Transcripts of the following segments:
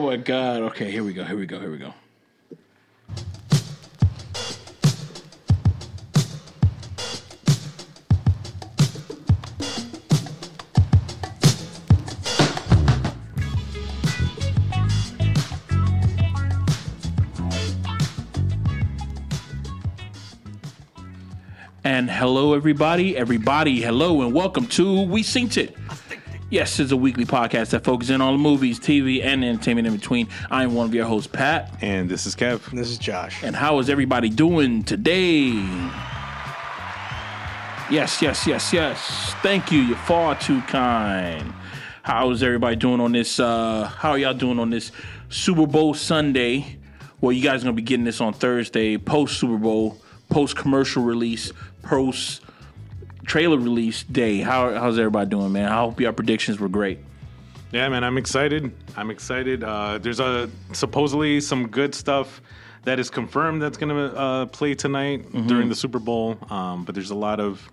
Oh my god. Okay, here we go. Here we go. Here we go. And hello, everybody. Everybody, hello, and welcome to We Seen It. Yes, it's a weekly podcast that focuses in on the movies, TV, and entertainment in between. I am one of your hosts, Pat. And this is Kev. This is Josh. And how is everybody doing today? Yes, yes, yes, yes. Thank you. You're far too kind. How is everybody doing on this? Uh, how are y'all doing on this Super Bowl Sunday? Well, you guys are gonna be getting this on Thursday, post Super Bowl, post commercial release, post trailer release day. How, how's everybody doing, man? I hope your predictions were great. Yeah, man, I'm excited. I'm excited. Uh, there's a supposedly some good stuff that is confirmed that's going to uh, play tonight Mm-hmm. during the Super Bowl. Um, but there's a lot of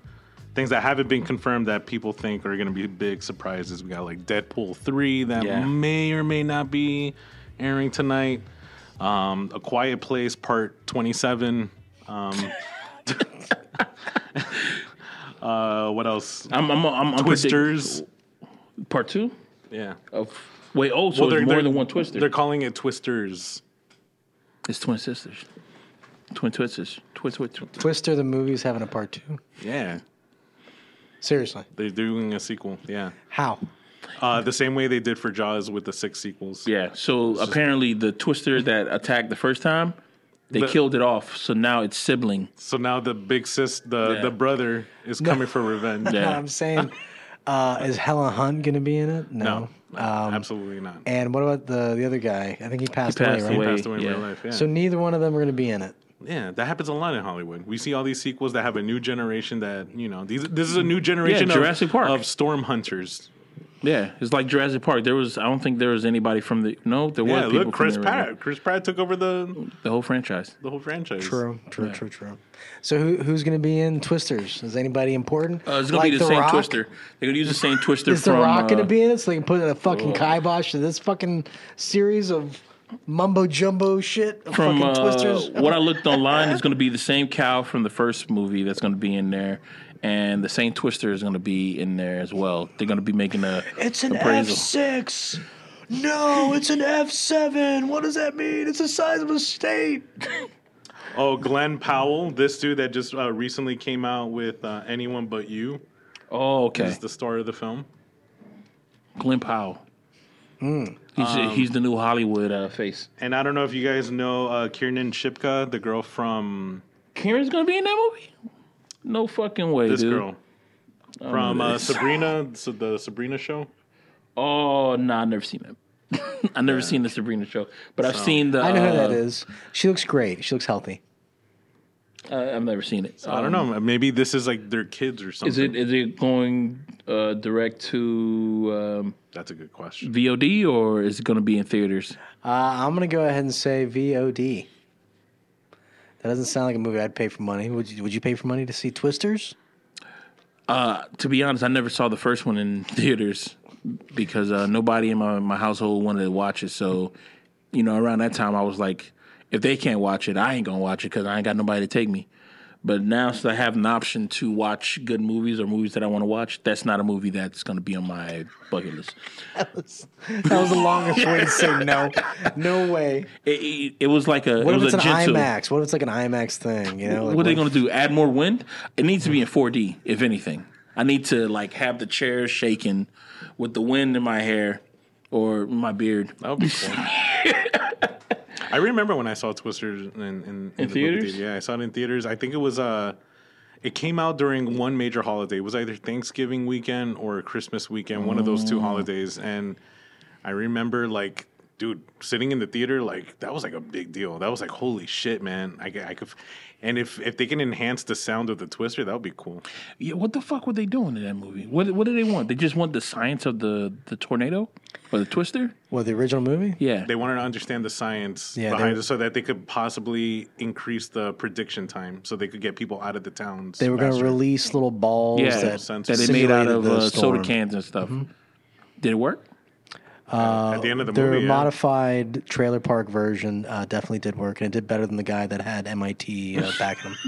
things that haven't been confirmed that people think are going to be big surprises. We got like Deadpool three that Yeah. may or may not be airing tonight. Um, a Quiet Place Part 27. Um, uh, what else? I'm, I'm, I'm, I'm Twisters. predict- part two Yeah. of wait. Oh, so they're- it's more they're- than one Twister. They're calling it Twisters. It's twin sisters, twin twisters, twin twin. twin. Twister the movie's having a part two. Yeah, Seriously. they're doing a sequel. Yeah, How? uh, the same way they did for Jaws with the six sequels. Yeah. So apparently, the twister that attacked the first time, they The- killed it off. So now it's sibling. So now the big sis, the Yeah. the brother, is coming for revenge. Yeah. I'm saying, uh, is Helen Hunt going to be in it? No, no, Um, absolutely not. And what about the the other guy? I think he passed, passed away, He right? away. passed away in yeah. real life. Yeah. So neither one of them are going to be in it. yeah, that happens a lot in Hollywood. We see all these sequels that have a new generation. That you know, these this is a new generation. Jurassic of, Park. of storm hunters. Yeah. It's like Jurassic Park. There was. I don't think there was anybody from the. No, there Yeah, was people look, Chris from the, Pratt. Chris Pratt took over the The whole franchise. the whole franchise. True, true, true, true. So who who's going to be in Twisters? Is anybody important? Uh, it's gonna be the, same Rock? twister. They're gonna use the same twister Is The from. Rock going uh, to be in it so they can put in a fucking kibosh to this fucking series of mumbo jumbo shit? Of from fucking uh, Twisters? what I looked online is going to be the same cow from the first movie that's going to be in there, and the same Twister is going to be in there as well. They're going to be making a It's an F six. No, it's an F seven. What does that mean? It's the size of a state. Oh, Glen Powell, this dude that just uh, recently came out with uh, Anyone But You, Oh, okay. is the star of the film. Glen Powell. Hmm. He's Um, he's the new Hollywood uh, face. And I don't know if you guys know uh, Kiernan Shipka, the girl from Kieran's going to be in that movie? No fucking way, this dude. girl from uh, this. Sabrina, so the Sabrina show. Oh, no, nah, I've never seen that. I've never seen the Sabrina show, but I've seen the. I know who uh, that is. She looks great. She looks healthy. Uh, I've never seen it. I don't know. Maybe this is like their kids or something. Is it is it going uh, direct to um, That's a good question. VOD or is it going to be in theaters? Uh, I'm gonna go ahead and say VOD. That doesn't sound like a movie I'd pay for money. Would you? Would you pay for money to see Twisters? Uh, to be honest, I never saw the first one in theaters because uh, nobody in my, my household wanted to watch it. So, you know, around that time, I was like, if they can't watch it, I ain't gonna watch it because I ain't got nobody to take me. But now, since I have an option to watch good movies or movies that I want to watch, that's not a movie that's going to be on my bucket list. That was, that was the longest way to say no. No way. It, it, it was like a What it if was it's a an gentle. IMAX? What if it's like an IMAX thing? You know, like what are they going to do? Add more wind? It needs to be in 4D, if anything. I need to like have the chair shaking with the wind in my hair or my beard. That would be cool. I remember when I saw Twisters in, in, in, the theaters? theater. Yeah, I saw it in theaters. I think it was uh it came out during one major holiday. It was either Thanksgiving weekend or Christmas weekend, one of those two holidays. And I remember like dude, sitting in the theater, like that was like a big deal. That was like holy shit, man. I, I could and if if they can enhance the sound of the twister, that would be cool. Yeah, what the fuck were they doing in that movie? What what did they want? They just want the science of the the tornado or the twister? What the original movie? Yeah. They wanted to understand the science Yeah, behind they- it so that they could possibly increase the prediction time so they could get people out of the towns. They were going to release little balls yeah, that sense. that they made out of the uh, soda cans and stuff. Did it work? At the end of the Their movie. yeah. modified trailer park version uh, definitely did work, and it did better than the guy that had MIT uh, backing him.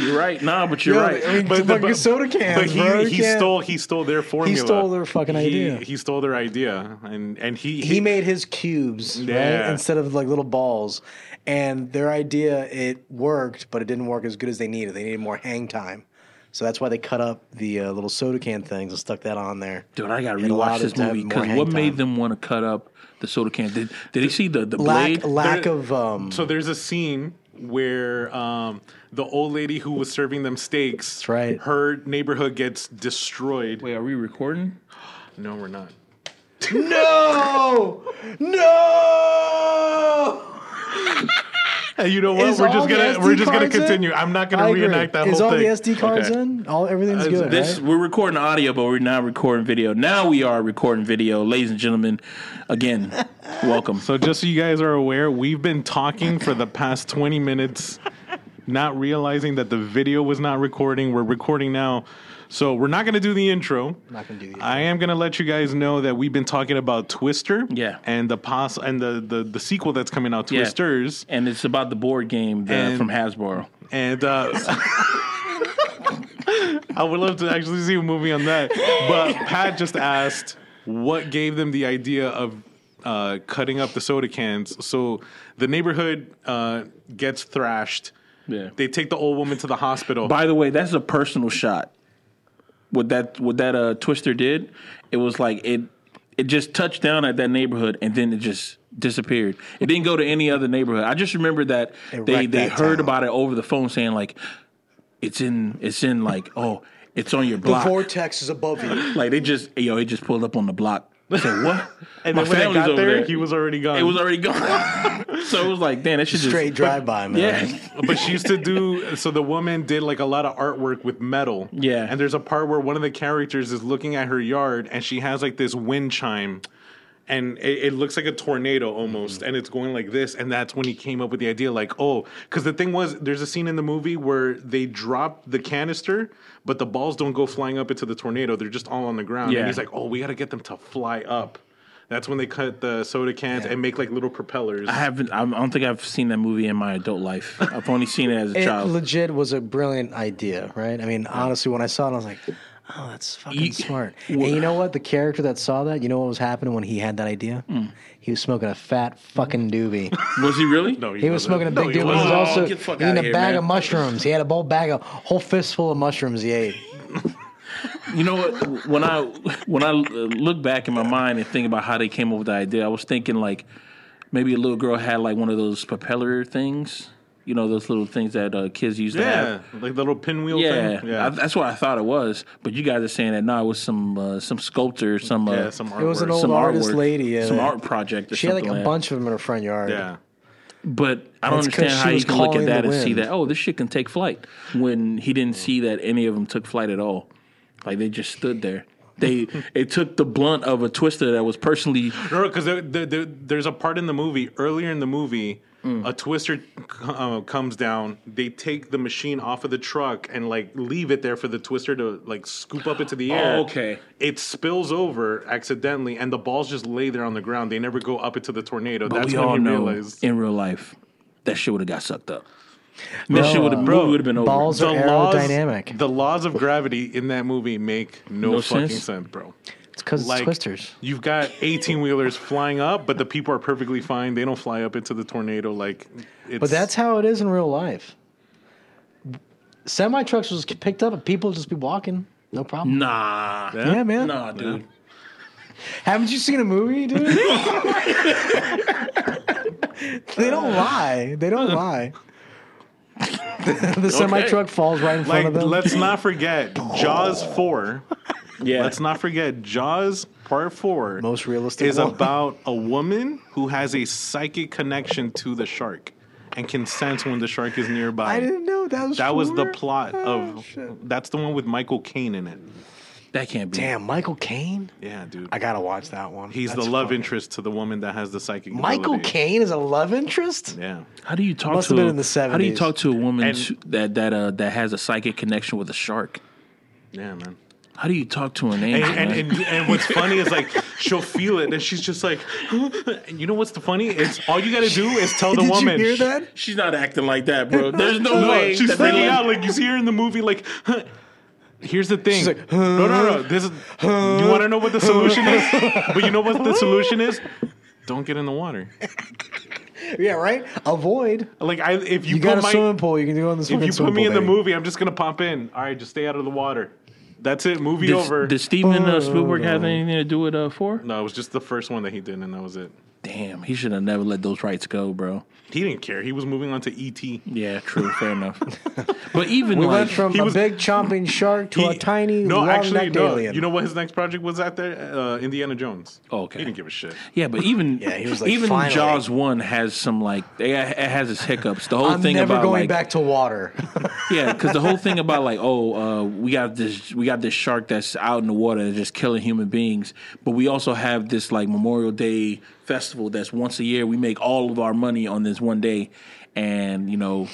You're right. Nah, but you're right. I mean, But the- fucking but- soda cans, But he, bro. You he can't- stole he stole their formula. He stole their fucking He- idea. He, stole their idea, and and he he made his cubes Yeah. right instead of like little balls and their idea it worked but it didn't work as good as they needed they needed more hang time so that's why they cut up the uh, little soda can things and stuck that on there Dude, I got to It allowed rewatch this it to have movie more because hang what made time. them want to cut up the soda can? Did Did he see the the lack blade? lack There- of um So there's a scene where um, the old lady who was serving them steaks, That's right. her neighborhood gets destroyed. Wait, are we recording? No, we're not. no no Hey, you know what? Is we're just gonna we're just gonna cards in? continue. I'm not gonna reenact that is whole thing. Is all thing. the SD cards Okay. in all everything's Uh, good This right? we're recording audio, but we're not recording video. Now we are recording video, ladies and gentlemen. Again, welcome. So just so you guys are aware, we've been talking for the past 20 minutes, not realizing that the video was not recording. We're recording now. So we're not going to do the intro. Not gonna do the I am going to let you guys know that we've been talking about Twister. Yeah. And the pos- and the, the the sequel that's coming out, Yeah. Twisters. and it's about the board game uh, And- from Hasbro. And uh I would love to actually see a movie on that. But Pat just asked what gave them the idea of uh, cutting up the soda cans. So the neighborhood uh, gets thrashed. Yeah. They take the old woman to the hospital. By the way, that's a personal shot. What that what that uh, Twister did, it was like it it just touched down at that neighborhood and then it just disappeared. It didn't go to any other neighborhood. I just remember that It they they that heard town. about it over the phone saying like it's in it's in like oh it's on your block. the vortex is above you like they just yo it just pulled up on the block. I said what? and My then when they family's got over there, there. he was already gone. It was already gone. so it was like damn that should just straight drive by man Yeah. but she used to do so the woman did like a lot of artwork with metal Yeah. and there's a part where one of the characters is looking at her yard and she has like this wind chime and it, it looks like a tornado almost mm-hmm. and it's going like this and that's when he came up with the idea like oh because the thing was there's a scene in the movie where they drop the canister but the balls don't go flying up into the tornado they're just all on the ground Yeah. and he's like oh we got to get them to fly up that's when they cut the soda cans and make like little propellers I haven't. I don't think I've seen that movie in my adult life. I've only seen it as a it child. legit was a brilliant idea, right? I mean, honestly, when I saw it, I was like, "Oh, that's fucking Ye- smart." And you know what? The character that saw that, you know what was happening when he had that idea? Hmm. He was smoking a fat fucking doobie. Was he really? no He was wasn't. smoking a big he doobie. He was wasn't. Oh, also get the eating a here, bag man. of mushrooms. He had a whole bag of whole fistful of mushrooms. He ate. You know what? When I when I uh, look back in my mind and think about how they came up with the idea, I was thinking like maybe a little girl had like one of those propeller things. You know those little things that uh, kids used to have. like the little pinwheel Yeah, thing yeah I, that's what I thought it was. But you guys are saying that no, it was some uh, some sculptor, some uh, yeah some artwork. It was an old some artist artwork, lady. Yeah, some art project. Or She had like a that. bunch of them in her front yard. yeah But I don't That's 'cause understand how you was can look at that the and see that oh this shit can take flight when he didn't see that any of them took flight at all. Like they just stood there. They it took the blunt of a twister that was personally No, because there, there, there, there's a part in the movie earlier in the movie. Mm. A twister uh, comes down. They take the machine off of the truck and like leave it there for the twister to like scoop up into the air. Oh, okay. It spills over accidentally, and the balls just lay there on the ground. They never go up into the tornado. But That's we when all you know realize in real life that shit would have got sucked up. That No, shit would have uh, would have been over. balls the are laws, aerodynamic. the laws of gravity in that movie make no, No fucking sense? sense, bro. It's because it's Like twisters. you've got eighteen wheelers flying up, but the people are perfectly fine. They don't fly up into the tornado. Like, it's, But that's how it is in real life. Semi trucks just was picked up and people just be walking. No problem. Nah, Yeah, man. nah, dude. Haven't you seen a movie, dude? they don't lie. They don't lie. the semi truck falls right in front like. of them. Let's not forget Jaws four. Yeah, Let's not forget Jaws Part Four. Most realistic is one. about a woman who has a psychic connection to the shark and can sense when the shark is nearby. I didn't know that was. that was the plot Oh, of. shit. That's the one with Michael Caine in it. that can't be. Damn, Michael Caine. Yeah, dude. I gotta watch that one. He's That's the love fucking- interest to the woman that has the psychic. Michael ability. Caine is a love interest. Yeah. How do you talk Must to? have been in the 70s. How do you talk to a woman And- that that uh, that has a psychic connection with a shark? Yeah, man. How do you talk to an And, angel? and, man? and, and what's funny is like she'll feel it, and she's just like, and you know what's the funny? It's all you got to do is tell the Did woman. you hear that? She's not acting like that, bro. There's no, No, way. she's that they freaking out. Like you see her in the movie. Like, huh. here's the thing. like, no, no, no. This is. You want to know what the solution is? But you know what the solution is? Don't get in the water. Yeah, right. Avoid. Like I, if you, You, put got a my, swimming pool. You can go in the swimming pool. if you swimming put me pool, in the movie, I'm just gonna pop in. All right, just stay out of the water. That's it. Movie Did, over. did Steven uh, Spielberg have anything to do with uh, four? no, it was just the first one that he did, and that was it. Damn, he should have never let those rights go, bro. He didn't care. He was moving on to E ET. Yeah, true, fair enough. But even We like, went from he a was- big chomping shark to a He- tiny no, actually, long-necked no. alien. You know what his next project was out there? Uh, Indiana Jones. Oh, okay. He didn't give a shit. yeah, but even Yeah, he was like, even finally. Jaws one has some like it it has its hiccups. The whole I'm thing never about going like back to water. yeah, because the whole thing about like oh uh, we got this we got this shark that's out in the water that's just killing human beings, but we also have this like Memorial Day festival that's once a year. We make all of our money on this one day, and you know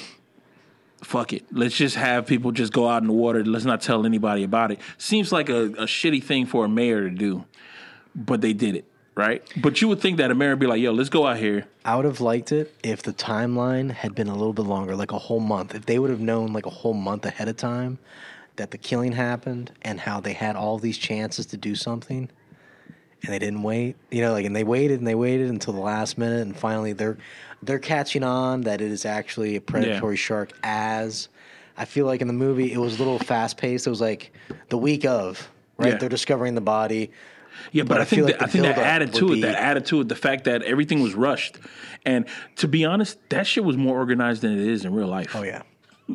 fuck it. Let's just have people just go out in the water. Let's not tell anybody about it. Seems like a, a shitty thing for a mayor to do, but they did it, right? But you would think that a mayor would be like, yo, let's go out here. I would have liked it if the timeline had been a little bit longer, like a whole month. If they would have known like a whole month ahead of time that the killing happened and how they had all these chances to do something and they didn't wait. You know, like and they waited and they waited until the last minute and finally they're they're catching on that it is actually a predatory shark as I feel like in the movie it was a little fast paced. It was like the week of, right? Yeah. They're discovering the body. Yeah, but, But I, I think feel that, like I think that added to it. be- That added to it the fact that everything was rushed, and to be honest, that shit was more organized than it is in real life. Oh yeah.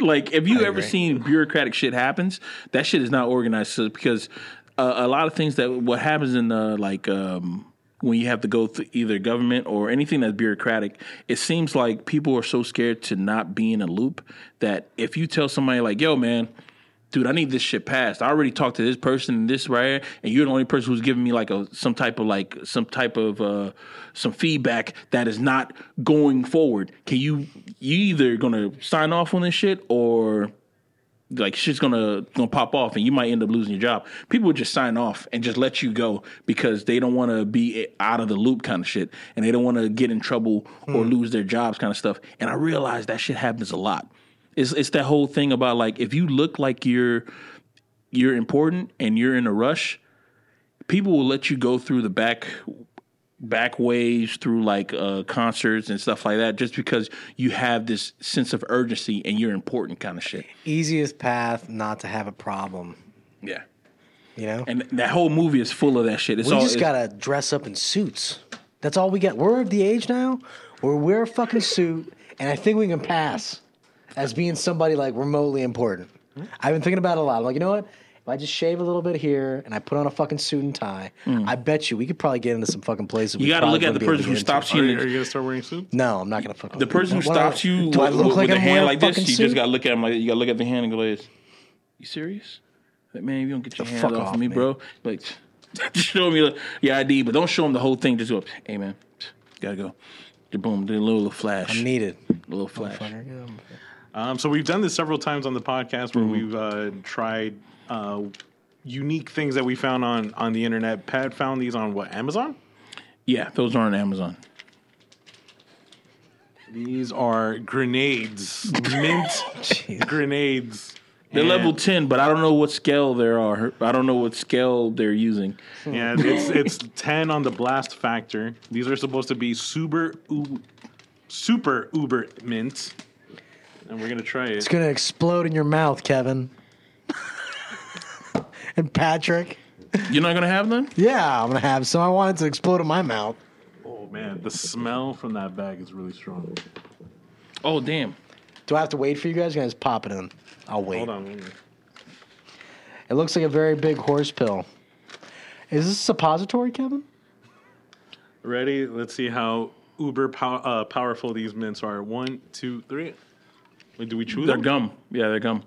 like if you ever agree. seen bureaucratic shit happens, that shit is not organized. So because uh, a lot of things that what happens in uh, like um, when you have to go through either government or anything that's bureaucratic, it seems like people are so scared to not be in a loop that if you tell somebody like, "Yo, man." Dude, I need this shit passed. I already talked to this person and this right here, and you're the only person who's giving me like a some type of like some type of uh some feedback that is not going forward. Can you you either gonna sign off on this shit or like shit's gonna gonna pop off and you might end up losing your job. People would just sign off and just let you go because they don't want to be out of the loop kind of shit and they don't want to get in trouble or hmm. lose their jobs kind of stuff. And I realize that shit happens a lot. It's it's that whole thing about like if you look like you're you're important and you're in a rush, people will let you go through the back back ways through like uh, concerts and stuff like that just because you have this sense of urgency and you're important kind of shit. Easiest path not to have a problem. Yeah. You know? And that whole movie is full of that shit. It's we all just gotta dress up in suits. That's all we get. We're of the age now where we wear a fucking suit, and I think we can pass as being somebody like remotely important. I've been thinking about it a lot. I'm like, you know what? If I just shave a little bit here and I put on a fucking suit and tie, I bet you we could probably get into some fucking places. you got to look at the person who stops Are you. you, in are you gonna start wearing suits? No, I'm not gonna fucking. the person who What stops you Do I with, look with like the I'm hand like this, fucking you just got to look at him like you got to look at the hand and go like this. You serious? Like, man, you don't get your hands fuck off, off, of me, man. bro. Like, just show me the- your ID, but don't show him the whole thing. Just go, hey, man, gotta go. Boom, do a little flash. I'm needed. a little flash. Um, so we've done this several times on the podcast Mm-hmm. where we've uh, tried uh, unique things that we found on on the internet. Pat found these on what Amazon. Yeah, those are on Amazon. These are grenades, mint grenades. They're And- level ten, but I don't know what scale there are. I don't know what scale they're using. Yeah, it's it's ten on the blast factor. These are supposed to be super u- super uber mint, and we're gonna try it. It's gonna explode in your mouth, Kevin. And Patrick. You're not gonna have them? Yeah, I'm gonna have some. I want it to explode in my mouth. Oh man, the smell from that bag is really strong. Oh damn! Do I have to wait for you guys? You guys pop it in. I'll wait. Hold on. hold on. It looks like a very big horse pill. Is this a suppository, Kevin? Ready? Let's see how uber pow- uh, powerful these mints are. One, two, three. Wait, do we chew They're them? gum. Yeah, they're gum.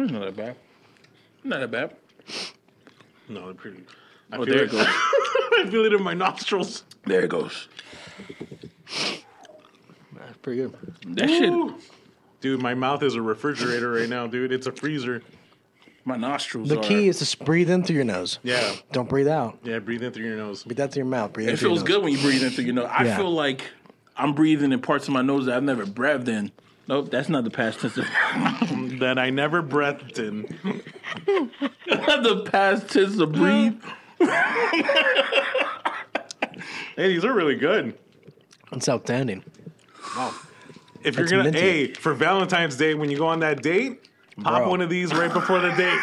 That's not that bad. Not that bad. No, they're pretty. I Oh, feel there it. it goes. I feel it in my nostrils. There it goes. That's pretty good. That shit. Dude, Dude, my mouth is a refrigerator right now, dude. It's a freezer. My nostrils. The are, key is to breathe in through your nose. Yeah. Don't breathe out. Yeah, breathe in through your nose. Breathe out through your mouth. Breathe in It through feels your good when you breathe in through your nose. I Yeah. feel like I'm breathing in parts of my nose that I've never breathed in. Nope, that's not the past tense. Of, That I never breathed in. the past tense of breathe. Hey, these are really good. It's outstanding. Wow. If you're That's gonna, minty. hey, for Valentine's Day when you go on that date, pop Bro. one of these right before the date.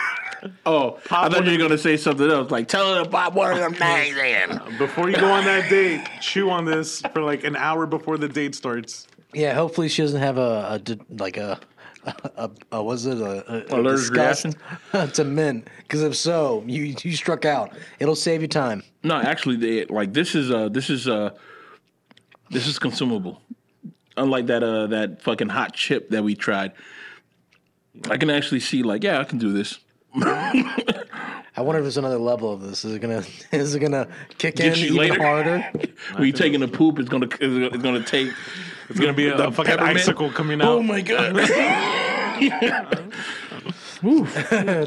Oh, I thought one you were gonna say something else, like tell her to pop one of them things in. Before you go on that date, chew on this for like an hour before the date starts. Yeah, hopefully she doesn't have a, a like a, a, a was it a, a, a Allergic disgust to mint? Because if so, you you struck out. It'll save you time. No, actually, they, like this is uh this is uh this is consumable. Unlike that uh that fucking hot chip that we tried, I can actually see like yeah I can do this. I wonder if there's another level of this. Is it gonna is it gonna kick Get in you even later? harder? When you taking a poop, it's gonna it's gonna take. It's gonna be a, a fucking peppermint. icicle coming out. Oh my god!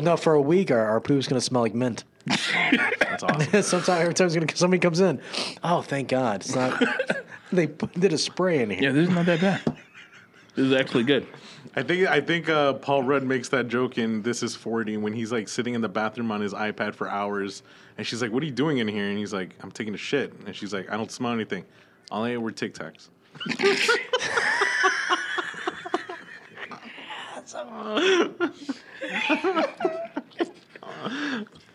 no, for a week our, our poop's gonna smell like mint. That's awesome. Sometimes every time it's gonna, somebody comes in, oh thank God, it's not. they put- did a spray in here. yeah, this is not that bad. This is actually good. I think I think uh, Paul Rudd makes that joke in This Is Forty when he's like sitting in the bathroom on his iPad for hours, and she's like, "What are you doing in here?" And he's like, "I'm taking a shit," and she's like, "I don't smell anything. All I ate were Tic Tacs."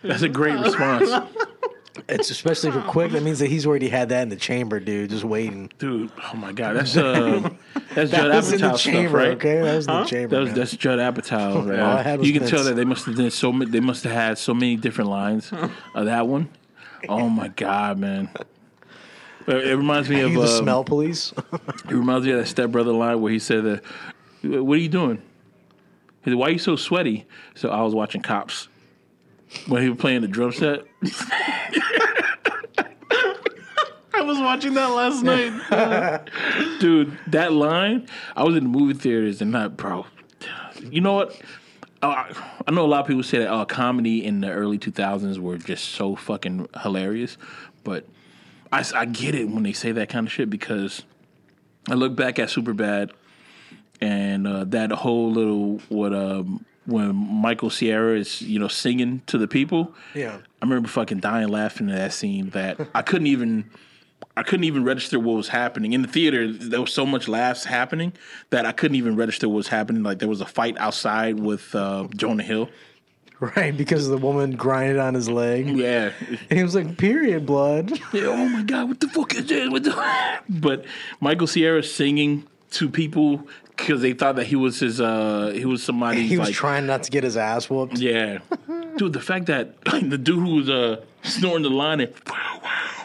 That's a great response, It's especially for quick. That means that he's already had that in the chamber, dude, just waiting. dude. Oh my god, that's uh, that's That Judd was in the Apatow stuff, right? okay? That was in the chamber. That was man. that's Judd Apatow. Right? All I had was you can tell that they must have done so many. They must have had so many different lines of that one. Oh my god, man! It it reminds me of the um, smell police. It reminds me of that stepbrother line where he said, that, "What are you doing?" He said, "Why are you so sweaty?" So I was watching Cops when he was playing the drum set. I was watching that last night. Dude, that line, I was in the movie theaters and not, bro. You know what? I know a lot of people say that uh, comedy in the early 2000s were just so fucking hilarious, but I get it when they say that kind of shit because I look back at Superbad and uh, that whole little what um, when Michael Cera is you know singing to the people. Yeah. I remember fucking dying laughing at that scene that I couldn't even I couldn't even register what was happening in the theater. There was so much laughs happening that I couldn't even register what was happening. Like there was a fight outside with uh, Jonah Hill. right, because the woman grinded on his leg. Yeah. And he was like, period blood. Yeah, oh my god, what the fuck is this? The? But Michael Cera singing to people because they thought that he was his uh he was somebody He was like trying not to get his ass whooped. yeah, dude. The fact that the dude who was uh snoring the line and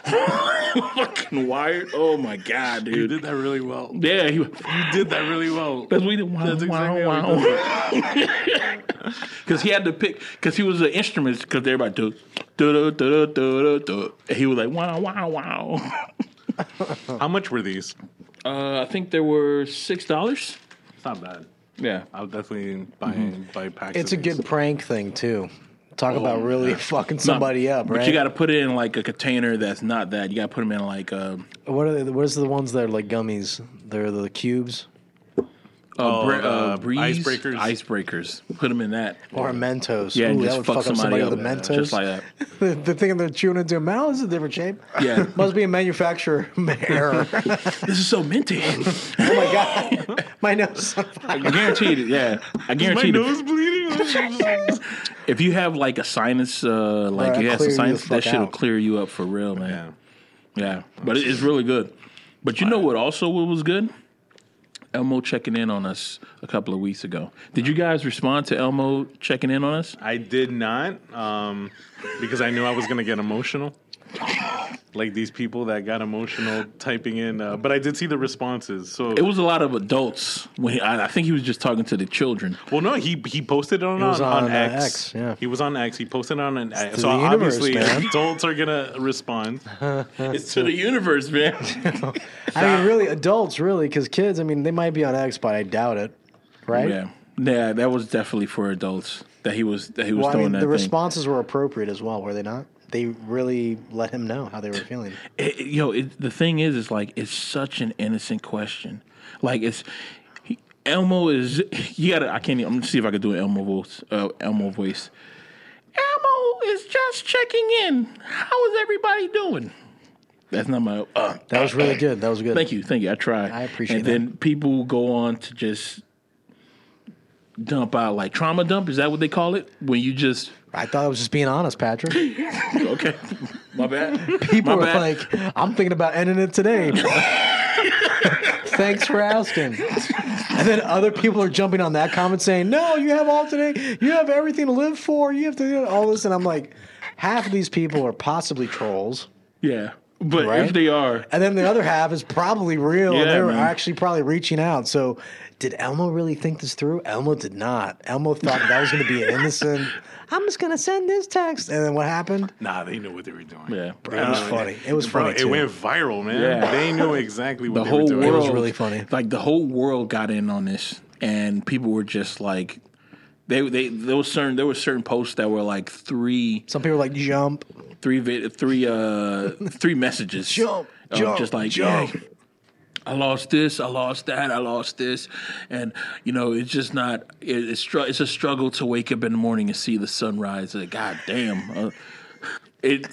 fucking wired. Oh my god, dude, you dude. did that really well. Yeah, he. You did that really well. Because we did. Wow, That's exactly wow, how wow. Because he had to pick, because he was an instrument, because everybody do, do, do, do, do, do, do. He was like, wow, wow, wow. How much were these? Uh, I think there were six dollars. It's not bad. Yeah, I'll definitely buy buy packs. It's of a these. good prank thing too. Talk about really fucking somebody up, right? but you got to put it in like a container that's not that. You got to put them in like uh, what are the, what is the ones that are like gummies? They're the cubes uh, bre- the uh, breeze icebreakers? Icebreakers. Put them in that. or Mentos. Yeah, and Ooh, that just would fuck fuck up somebody somebody up, with a Mentos. just like that. the, the thing they're chewing into a mouth is a different shape. Yeah. Must be a manufacturer error. This is so minty. oh my god, my nose. is on I fire. guarantee it. Yeah, I guarantee it. My nose bleeding. If you have like a sinus, uh, like Right, you have clear some you the sinus, that fuck shit'll out. clear you up for real, man. yeah. Yeah, but it- it's really good. But you know what? Also, what was good? Elmo checking in on us a couple of weeks ago. Did you guys respond to Elmo checking in on us? I did not, um, because I knew I was going to get emotional. Like these people that got emotional typing in, uh, but I did see the responses. So, It was a lot of adults. When he, I, I think he was just talking to the children. well, no, he he posted it on, was on, on, uh, X. X, yeah. he was on X. He posted it on an X. So the universe, obviously, man. adults are gonna respond. It's to the universe, man. I mean, really, adults, really, because kids. I mean, they might be on X, but I doubt it. right? Yeah, yeah, that was definitely for adults. That he was that he was Well, I doing mean, that the thing. responses were appropriate as well, were they not? They really let him know how they were feeling. It, it- yo, it, the thing is, is like it's such an innocent question. Like it's he, Elmo is you gotta. I can't. even- I'm gonna see if I can do an Elmo voice. Uh, Elmo voice. Elmo is just checking in. How is everybody doing? That's not my. Uh, That was really good. That was good. Thank you, thank you. I try. I appreciate And then people go on to just dump out like trauma dump. Is that what they call it? When you just I thought I was just being honest, Patrick. okay, my bad. People My were bad. like, "I'm thinking about ending it today." Thanks for asking. And then other people are jumping on that comment saying, "No, you have all today. You have everything to live for. You have to do all this." And I'm like, half of these people are possibly trolls. yeah, but Right? if they are, And then the other half is probably real. and Yeah, they're man. actually probably reaching out. So, did Elmo really think this through? Elmo did not. Elmo thought that was going to be an innocent. I'm just going to send this text. And then what happened? Nah, they knew what they were doing. yeah, It was funny. It was Bro, funny. it too. went viral, man. Yeah. They knew exactly what the they whole were doing. world was really funny. Like the whole world got in on this, and people were just like, they they there was certain there were certain posts that were like three Some people were like jump. three vid- three uh three messages Jump, jump, just like jump. yeah, I lost this, I lost that, I lost this, and you know it's just not. It, it's str- it's a struggle to wake up in the morning and see the sunrise. Like, God damn, uh, it,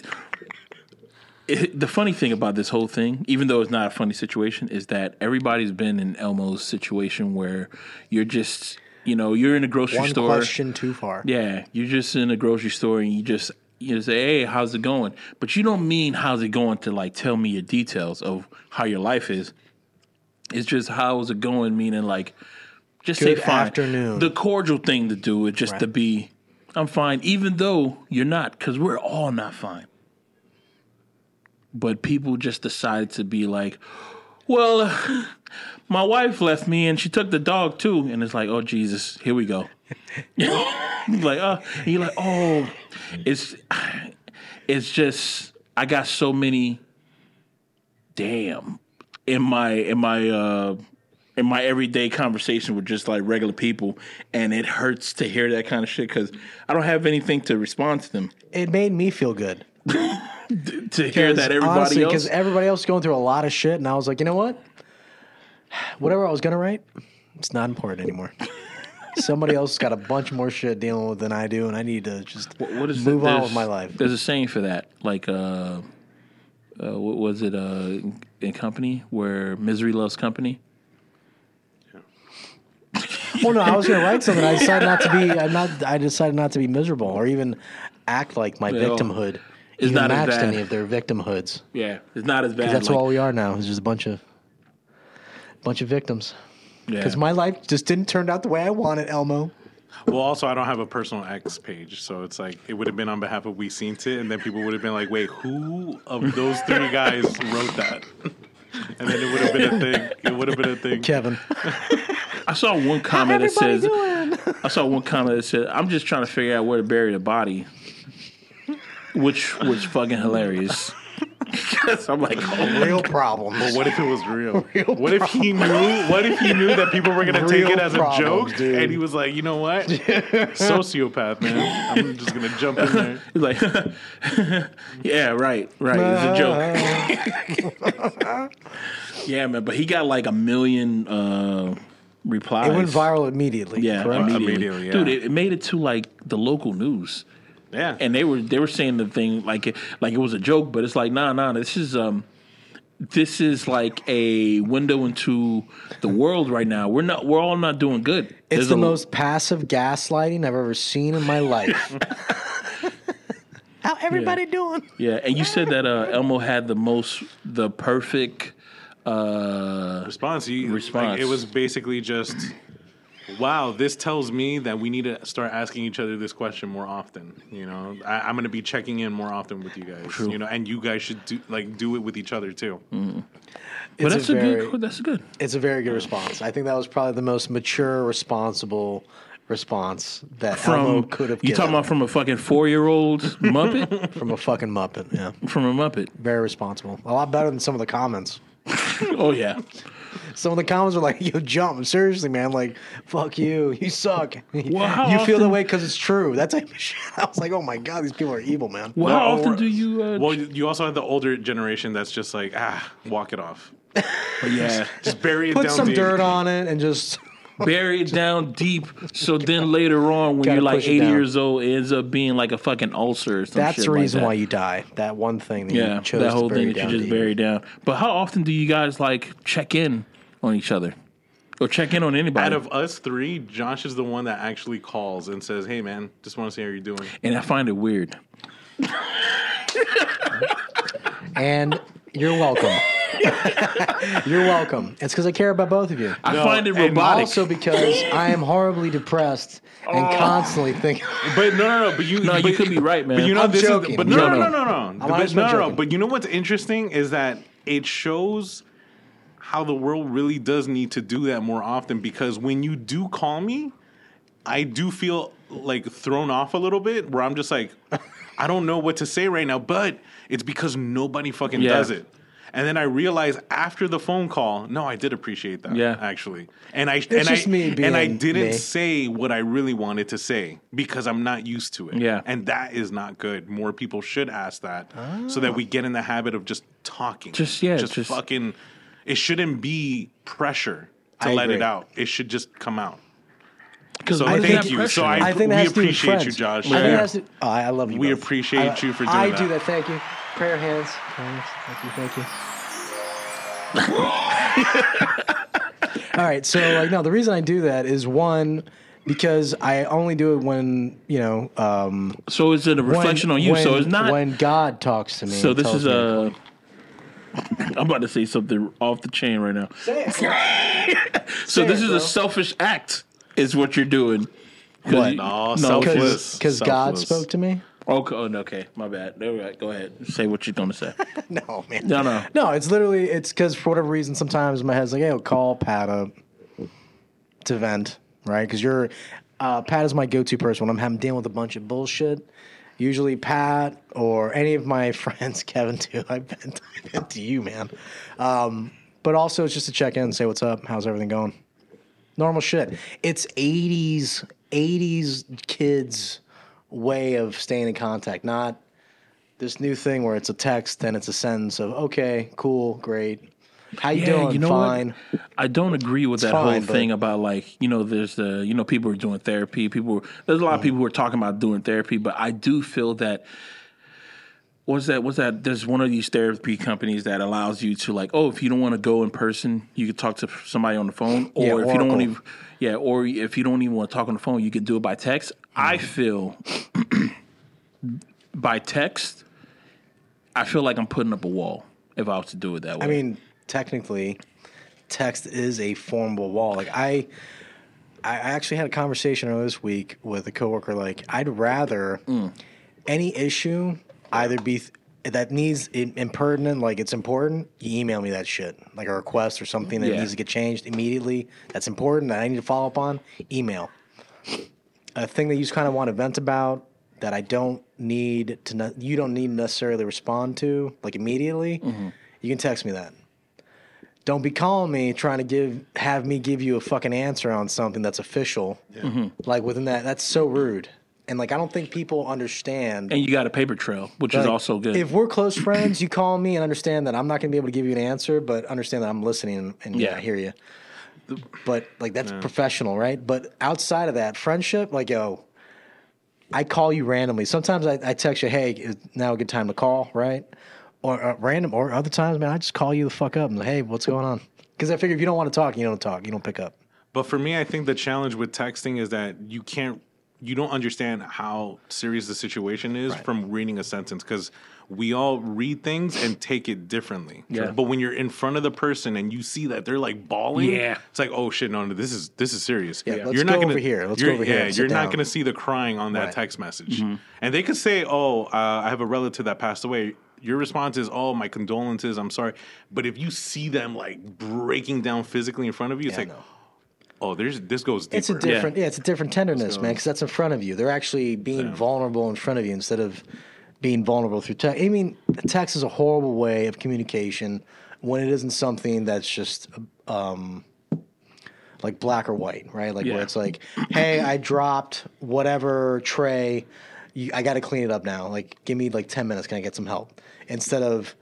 it. The funny thing about this whole thing, even though it's not a funny situation, is that everybody's been in Elmo's situation where you're just, you know, you're in a grocery One store. question too far. Yeah, you're just in a grocery store and you just you say, "Hey, how's it going?" But you don't mean how's it going to like tell me your details of how your life is. It's just how's it going, meaning like just Good say fine. afternoon. The cordial thing to do is just to be, I'm fine, even though you're not, because we're all not fine. But people just decided to be like, well, my wife left me and she took the dog too. And it's like, oh, Jesus, here we go. like, oh, you're like, oh, it's, it's just, I got so many, damn, in my, in my, uh, in my everyday conversation with just like regular people, and it hurts to hear that kind of shit because I don't have anything to respond to them. It made me feel good. To hear that everybody because else, everybody else is going through a lot of shit, and I was like, you know what? Whatever I was gonna write, it's not important anymore. Somebody else has got a bunch more shit dealing with than I do, and I need to just what is move it? on with my life. There's a saying for that, like, uh, uh, what was it, uh, in company where misery loves company? Well, no, I was gonna write something. I decided not to be. I'm not. I decided not to be miserable or even act like my Well, victimhood is not as matched bad. any of their victimhoods. Yeah, it's not as bad. That's like, all we are now. Is just a bunch of bunch of victims. yeah. Because my life just didn't turn out the way I wanted, Elmo. Well, also, I don't have a personal X page, so it's like it would have been on behalf of We Seen It, and then people would have been like, "Wait, who of those three guys wrote that?" And then it would have been a thing. It would have been a thing. Kevin. I saw one comment that says, doing? I saw one comment that said, "I'm just trying to figure out where to bury the body," which was fucking hilarious. 'Cause I'm like, oh, Real problems. But what if it was real? what if he knew? What if he knew that people were gonna take Real it as a joke, dude. and he was like, "You know what? Sociopath, man. I'm just gonna jump in there." he's like, yeah, right, right. It's a joke. yeah, man. But he got like a million uh, replies. It went viral immediately. Yeah, correct? immediately. Immediately, yeah. dude. It, it made it to like the local news. Yeah, and they were they were saying the thing like it like it was a joke, but it's like nah nah this is um this is like a window into the world right now. We're not we're all not doing good. It's There's the a- most passive gaslighting I've ever seen in my life. How everybody doing? yeah. And you said that uh, Elmo had the most the perfect uh response. You, Response. Like, it was basically just, "Wow, this tells me that we need to start asking each other this question more often." You know, I, I'm going to be checking in more often with you guys. You know, and you guys should do like do it with each other too. Mm-hmm. but that's a a, very- good that's good. It's a very good response. I think that was probably the most mature, responsible response that Elmo From could have you given talking about from a fucking four year old Muppet from a fucking Muppet. Yeah, from a Muppet. very responsible. A lot better than some of the comments. Oh yeah. Some of the comments are like, "Yo, jump! Seriously, man! Like, fuck you! You suck! Well, how you feel that often- way because it's true." That type of shit. I was like, "Oh my god, these people are evil, man." Well, how Well, often do you? Uh, Well, you also have the older generation that's just like, ah, walk it off. yeah, Just bury it Put down some deep. dirt on it and just bury it down deep. So then later on, when Gotta you're like push it 80 down. years old, it ends up being like a fucking ulcer. Or some That's shit the like reason that. why you die. That one thing that Yeah, you chose that whole to bury thing that down you just deep. bury down. But how often do you guys like check in on each other, or check in on anybody? Out of us three, Josh is the one that actually calls and says, "Hey, man, just want to see how you're doing." and I find it weird. And you're welcome. you're welcome. It's because I care about both of you. I No, find it and robotic. Also because I am horribly depressed and Oh. constantly thinking. But no, no, no. But you, No, you but, could be right, man. But you know, I'm this joking. is. But no, No, no, no, no. no, no. But, no, no, no. But you know what's interesting is that it shows how the world really does need to do that more often. Because when you do call me, I do feel like thrown off a little bit. Where I'm just like, I don't know what to say right now. But it's because nobody fucking Yeah. does it. And then I realized after the phone call, no, I did appreciate that. Yeah. actually, and I and just I me and I didn't me. say what I really wanted to say because I'm not used to it. Yeah. and that is not good. More people should ask that so that we ah. get in the habit of just talking. Just- yeah, just, just- fucking. It shouldn't be pressure to I let it out. It should just come out. Because So I thank think- you. So I, I think we has to do with appreciate you, friends. Josh. I think Yeah. it to, oh, I I love you. We both. appreciate I- you for doing that. I do that. Thank you. Prayer hands. Hands. Thank you. Thank you. All right. So, like, no, the reason I do that is one, because I only do it when, you know, um, so it a reflection on you. when- so it's not. when God talks to me. so this is a. I'm about to say something off the chain right now. Say it. So Say this it, is bro. a selfish act, is what you're doing. 'Cause What? No, no, selfless. Because God spoke to me. Okay, oh, okay, my bad. All right, go ahead. Say what you're gonna say. No, man. No, no. No, it's literally it's because for whatever reason, sometimes my head's like, "Hey, I'll call Pat up to vent," right? Because you're uh, Pat is my go-to person when I'm having dealing with a bunch of bullshit. Usually, Pat or any of my friends, Kevin too. I vent, I vent to you, man. Um, but also, it's just to check in and say, "What's up? How's everything going?" Normal shit. It's '80s '80s kids way of staying in contact, not this new thing where it's a text and it's a sentence of okay, cool, great. How you doing? you know Fine. what? I don't agree with that fine, whole thing about like you know there's the you know people are doing therapy. People there's a lot of mm-hmm. people who are talking about doing therapy, but I do feel that what's that? What's that? There's one of these therapy companies that allows you to like oh if you don't want to go in person, you can talk to somebody on the phone, or Yeah, if you don't want to, yeah, or if you don't even want to talk on the phone, you can do it by text. I Mm-hmm. feel by text, I feel like I'm putting up a wall if I was to do it that way. I mean, technically, text is a formable wall. Like I, I actually had a conversation earlier this week with a coworker. Like I'd rather Mm. any issue either be th- that needs impertinent, like it's important. You email me that shit, like a request or something that Yeah. needs to get changed immediately. That's important that I need to follow up on. Email. A thing that you just kind of want to vent about that I don't need to. Ne- you don't need to necessarily respond to like immediately. Mm-hmm. You can text me that. Don't be calling me trying to give have me give you a fucking answer on something that's official. Mm-hmm. Like within that, that's so rude. And like I don't think people understand. and you got a paper trail, which is also good. If we're close friends, you call me and understand that I'm not going to be able to give you an answer, but understand that I'm listening and, and yeah, Yeah. I hear you. But like that's professional, right? But outside of that, friendship, like yo, I call you randomly. Sometimes I, I text you, "Hey, is now a good time to call?" Right? Or uh, random, or other times, man, I just call you the fuck up and like, "Hey, what's going on?" Because I figure if you don't want to talk, you don't talk. You don't pick up. But for me, I think the challenge with texting is that you can't, you don't understand how serious the situation is from reading a sentence because we all read things and take it differently. Yeah. But when you're in front of the person and you see that they're like bawling, Yeah. it's like, oh shit, no, no, this is this is serious. Yeah, let's you're not go gonna, over here. Let's go over here Yeah, you're not going to see the crying on that Right. text message, and they could say, oh, uh, I have a relative that passed away. Your response is, "Oh, my condolences. I'm sorry." But if you see them like breaking down physically in front of you, it's Yeah, like, no. Oh, there's this goes deeper. It's a different, yeah. it's a different tenderness, man, because that's in front of you. They're actually being vulnerable in front of you instead of being vulnerable through text. I mean, text is a horrible way of communication when it isn't something that's just um, like black or white, right? Like Yeah. where it's like, hey, I dropped whatever tray. You, I got to clean it up now. Like, give me like ten minutes. Can I get some help? Instead of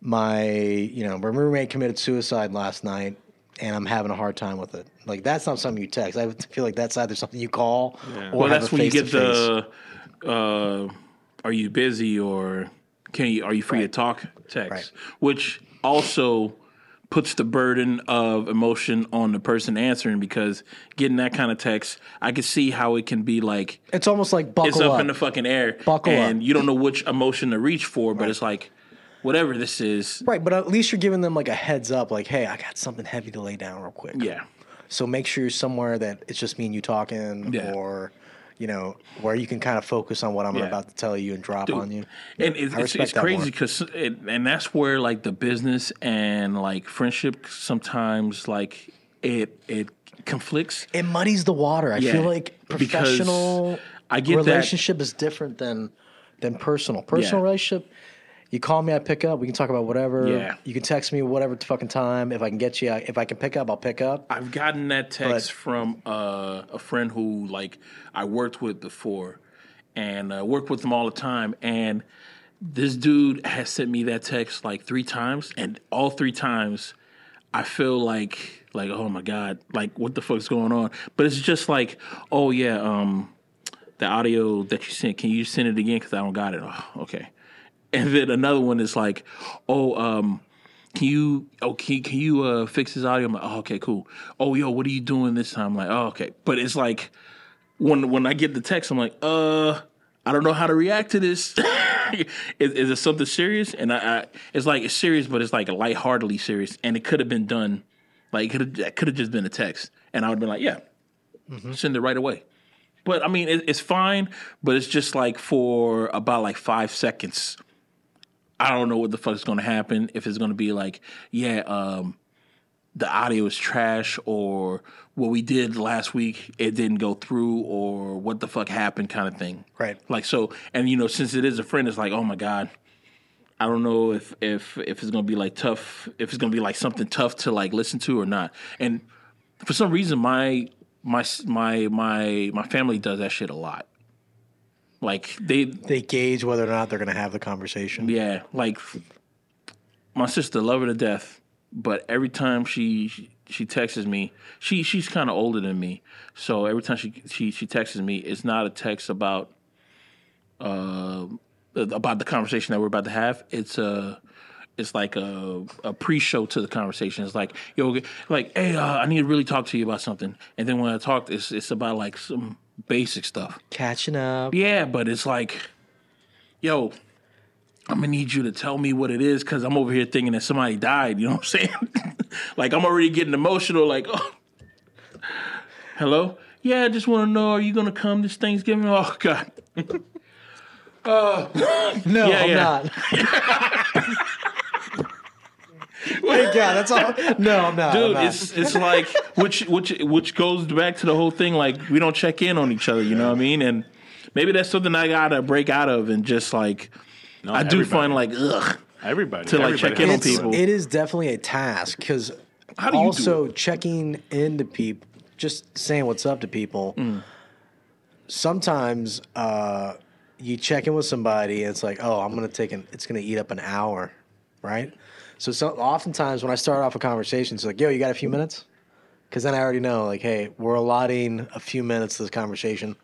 my, you know, my roommate committed suicide last night, and I'm having a hard time with it. Like that's not something you text. I feel like that's either something you call or Well, have that's a when you get the uh, "Are you busy?" or "Can you? Are you free to talk?" text, Right. which also puts the burden of emotion on the person answering because getting that kind of text, I can see how it can be like It's almost like buckle it's up, up. in the fucking air, Buckle and up. you don't know which emotion to reach for, but it's like whatever this is, Right, but at least you're giving them like a heads up, like, hey, I got something heavy to lay down real quick. yeah. So make sure you're somewhere that it's just me and you talking, Yeah. or you know, where you can kind of focus on what I'm Yeah. about to tell you and drop on you. And it's, it's, it's that crazy because, it, and that's where like the business and like friendship sometimes like it it conflicts. It muddies the water. I Yeah, feel like professional I get that- relationship is different than than personal. Personal relationship. You call me, I pick up. We can talk about whatever. Yeah. You can text me whatever fucking time. If I can get you, I- if I can pick up, I'll pick up. I've gotten that text But- from uh, a friend who like I worked with before, and uh, worked with him all the time. And this dude has sent me that text like three times, and all three times, I feel like like oh my god, like what the fuck's going on? But it's just like oh yeah, um, the audio that you sent, can you send it again? Because I don't got it. Oh, okay. And then another one is like, oh, um, can you oh can, can you uh fix his audio? I'm like, oh okay, cool. Oh yo, what are you doing this time? I'm like, oh okay. But it's like when when I get the text, I'm like, uh, I don't know how to react to this. is, is it something serious? And I, I it's like it's serious, but it's like a lightheartedly serious, and it could have been done. Like it could have could have just been a text, and I would have been like, yeah, send it right away. But I mean, it, it's fine. But it's just like for about like five seconds. I don't know what the fuck is going to happen. If it's going to be like, yeah, um, the audio is trash, or what we did last week it didn't go through, or what the fuck happened, kind of thing. Right. Like so, and you know, since it is a friend, it's like, oh my god, I don't know if if if it's gonna be like tough, if it's gonna be like something tough to like listen to or not. And for some reason, my my my my my family does that shit a lot. Like they They gauge whether or not they're going to have the conversation. yeah, like my sister love her to death, but every time she she, texts me, she she's kind of older than me, so every time she she she texts me, it's not a text about uh about the conversation that we're about to have. It's a it's like a, a pre-show to the conversation. It's like, yo, like, hey, uh, I need to really talk to you about something. And then when I talk, it's it's about like some basic stuff. Catching up. Yeah, but it's like, yo, I'm gonna need you to tell me what it is because I'm over here thinking that somebody died. You know what I'm saying? like I'm already getting emotional. Like, oh, hello, yeah, I just want to know, are you gonna come this Thanksgiving? Oh God, Uh, No, Yeah, I'm yeah. not. Thank God, that's all. No, I'm not. I'm dude, not. it's it's like which which which goes back to the whole thing. Like we don't check in on each other. You know what I mean? And maybe that's something I gotta break out of and just like. No, I do everybody. find like ugh. everybody to, like, everybody check in on people. It is definitely a task because How do you also checking into people, just saying what's up to people. Mm. Sometimes uh, you check in with somebody, and it's like, oh, I'm gonna take an. It's gonna eat up an hour, right? So, so oftentimes when I start off a conversation, it's like, yo, you got a few minutes? Because then I already know, like, hey, we're allotting a few minutes to this conversation.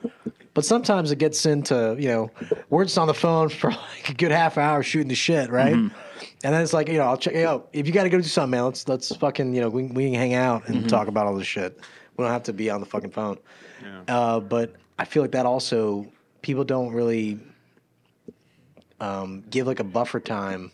But sometimes it gets into, you know, we're just on the phone for like a good half hour shooting the shit, right? And then it's like, you know, I'll check, yo, if you got to go do something, man, let's, let's fucking, you know, we, we can hang out and talk about all this shit. We don't have to be on the fucking phone. Uh, but I feel like that also, people don't really um, give like a buffer time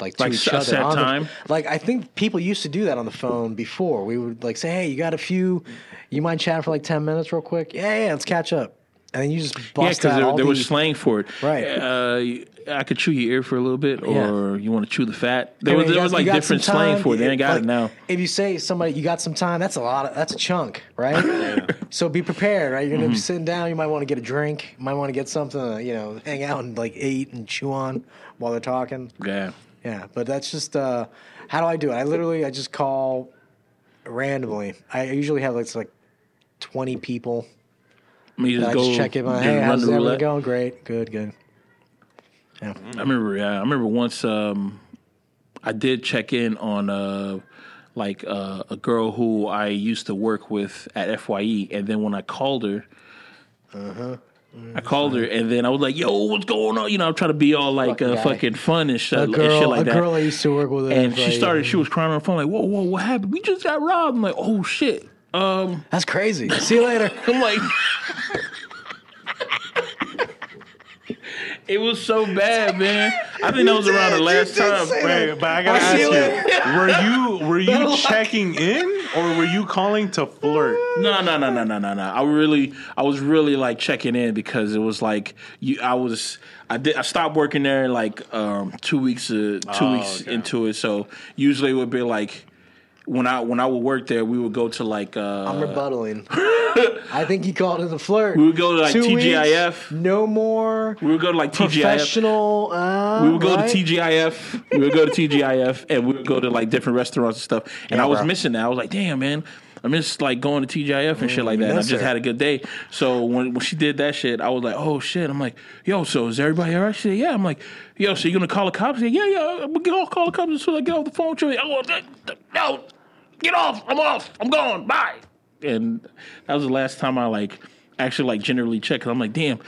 like to Like each other. on the- time? like I think people used to do that on the phone before. We would like say, "Hey, you got a few? You mind chatting for like ten minutes, real quick? Yeah, yeah, let's catch up." And then you just Yeah, bust because there, there the, was slang for it. Right. Uh, I could chew your ear for a little bit, Yeah. or you want to chew the fat. I There mean, was, there got- was like different slang for it. They ain't got like, it now. If you say somebody you got some time, that's a lot. Of, that's a chunk, right? So be prepared, right? You're gonna Mm-hmm. be sitting down. You might want to get a drink. You might want to get something, to, you know, hang out and like eat and chew on while they're talking. Yeah. Yeah, but that's just uh, how do I do it? I literally I just call randomly. I usually have like, it's like twenty people. Me that just I go just check in. just Hey, how's everything going? Great, good, good. Yeah, I remember. Yeah, I remember once. Um, I did check in on uh, like uh, a girl who I used to work with at FYE, and then when I called her, I called her, and then I was like, "Yo, what's going on?" You know, I'm trying to be all like Fucking uh, fucking fun and shit, a and girl, shit like a that. girl I used to work with, and she FYE. started. She was crying on the phone, like, "Whoa, whoa, what happened? We just got robbed." I'm like, "Oh shit." Um, That's crazy. See you later. I'm like, it was so bad, man. I think that was around the last time. say Wait, but I gotta ask you: you Were you were you checking in, or were you calling to flirt? No, no, no, no, no, no, no. I really, I was really like checking in because it was like you. I was, I did, I stopped working there like um, two weeks, uh, two Oh, weeks okay. into it. So usually it would be like when I when I would work there, we would go to like uh, I'm rebuttaling. I think he called it a flirt. we would go to like Two weeks, TGIF. no more We would go to like TGIF. professional. Uh, We would go right? to TGIF. We would go to TGIF, and we would go to like different restaurants and stuff. And Yeah, I was bro. missing that. I was like, damn, man. I miss like going to TGIF and shit like that. And I just her. had a good day. So when, when she did that shit, I was like, oh shit. I'm like, yo, so is everybody all right? She said, yeah. I'm like, yo, so you gonna call the cops? She said, yeah, yeah. I'm gonna call the cops as soon as I get off the phone. with you. Oh, that- that- no, get off. I'm off. I'm gone. Bye. And that was the last time I like actually like generally checked. 'Cause I'm like, damn.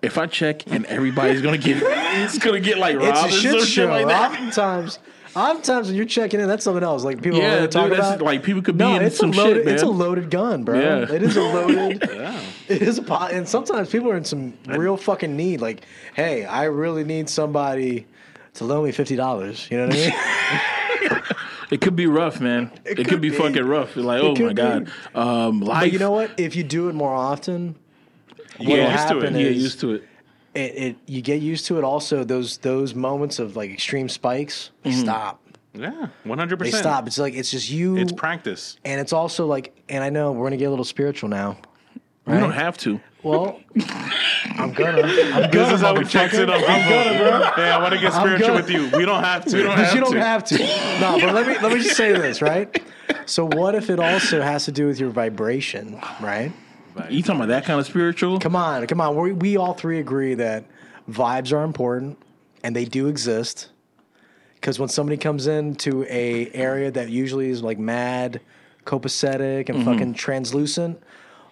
If I check and everybody's gonna get, it's gonna get like It's a or shit some shit show. like that. Oftentimes, oftentimes when you're checking in, that's something else. Like people Yeah, don't really dude, talk about. like people could be no, in it's some a loaded, shit, man. It's a loaded gun, bro. Yeah. It is a loaded. It is a pot, and sometimes people are in some real fucking need. Like, hey, I really need somebody to loan me fifty dollars. You know what I mean? It could be rough, man. It, could, could be, be. fucking rough. You're like, oh could my god. Um, life. but you know what? If you do it more often, You what'll get used to happen it. You get used to it. it, it you get used to it. Also, those those moments of like extreme spikes Mm-hmm. stop. Yeah, one hundred They percent. stop. It's like it's just you. It's practice. and it's also like, and I know we're gonna get a little spiritual now. We don't have to. Well, I'm gonna. I'm This gonna. is how we check it on people. Yeah, I want to get spiritual with you. We don't have to. We don't Because you don't have to. No, but let me let me just say this, right? So what if it also has to do with your vibration, right? You talking about that kind of spiritual? Come on, come on. We we all three agree that vibes are important and they do exist. Because when somebody comes into a area that usually is like mad, copacetic, and mm-hmm. fucking translucent,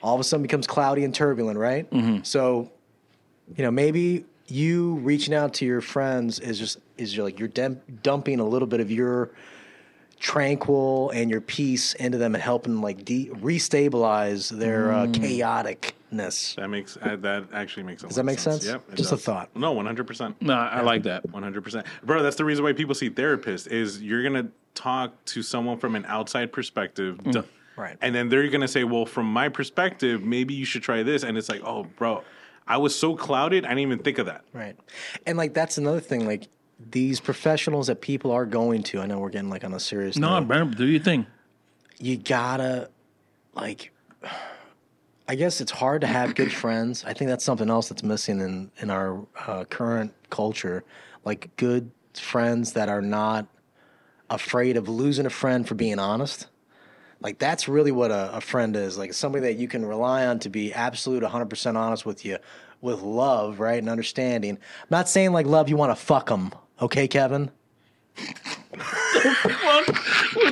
all of a sudden becomes cloudy and turbulent, right? So, you know, maybe you reaching out to your friends is just is like you're dem- dumping a little bit of your tranquil and your peace into them and helping like de- restabilize their uh, chaoticness. That makes uh, that actually makes. Sense. Does that make sense? Yep. it Just a thought. No, one hundred percent. No, I like that. One hundred percent, bro. That's the reason why people see therapists. Is you're gonna talk to someone from an outside perspective, d- Mm. Right. And then they're gonna say, "Well, from my perspective, maybe you should try this." And it's like, "Oh, bro, I was so clouded, I didn't even think of that." Right. And like that's another thing. Like these professionals that people are going to. I know we're getting like on a serious No, note. Brandon, do your thing. You gotta like. I guess it's hard to have good friends. I think that's something else that's missing in in our uh, current culture. Like good friends that are not afraid of losing a friend for being honest. Like that's really what a, a friend is. Like somebody that you can rely on to be absolute 100% honest with you with love, right? And understanding. I'm not saying like love you want to fuck them. Okay, Kevin?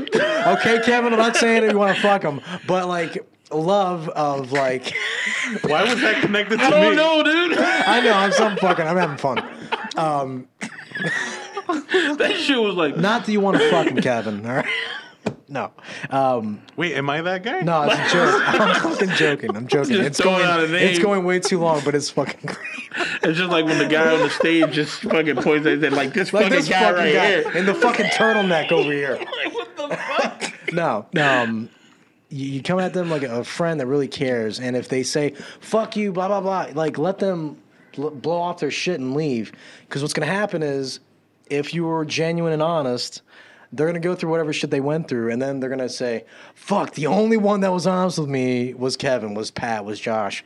okay, Kevin, I'm not saying that you want to fuck them, but like love of like Why was that connected to me? I don't know, dude. I know I'm some fucking I'm having fun. Um, that shit was like. Not that you want to fuck him, Kevin, all right? No. Um Wait, am I that guy? No, it's a joke. I'm fucking joking. I'm joking. Just It's throwing going, out a name. it's going way too long, but it's fucking great. It's just like when the guy on the stage just fucking points at it, like this Like fucking this guy fucking right guy here. in the fucking turtleneck over here. Like, what the fuck? No, um, you, you come at them like a friend that really cares, and if they say "fuck you," blah blah blah, like let them bl- blow off their shit and leave. Because what's going to happen is, if you were genuine and honest, they're to go through whatever shit they went through, and then they're to say, "Fuck, the only one that was honest with me was Kevin, was Pat, was Josh."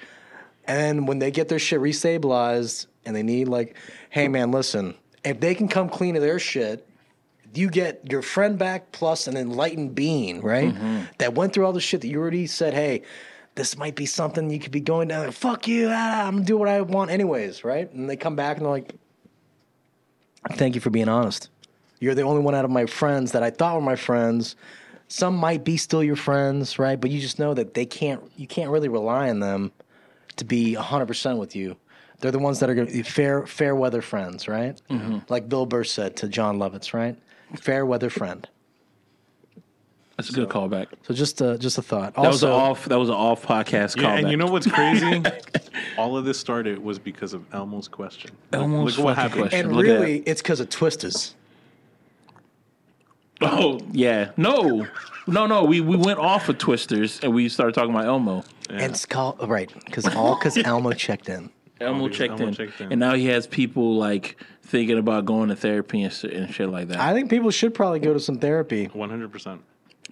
And then when they get their shit restabilized and they need like, "Hey man, listen." If they can come clean of their shit, you get your friend back plus an enlightened being, right? That went through all the shit that you already said, hey, this might be something you could be going down. Fuck you, ah, I'm gonna do what I want anyways, right? And they come back and they're like, thank you for being honest. You're the only one out of my friends that I thought were my friends. Some might be still your friends, right? But you just know that they can't. You can't really rely on them to be hundred percent with you. They're the ones that are going to be fair, fair weather friends, right? Mm-hmm. Like Bill Burr said to Jon Lovitz, right? Fair weather friend. That's a good callback. So just a just a thought. That was an off. That was an off podcast Yeah, callback. and you know what's crazy? All of this started was because of Elmo's question. Look- Elmo's look, what happened. question. and look at really, it's because of Twisters. Oh yeah, no, no, no. We we went off of Twisters and we started talking about Elmo. And it's called oh, right because all because Elmo checked in. Elmo, because checked, Elmo in. checked in. and now he has people like thinking about going to therapy and, and shit like that. I think people should probably go to some therapy. One hundred percent.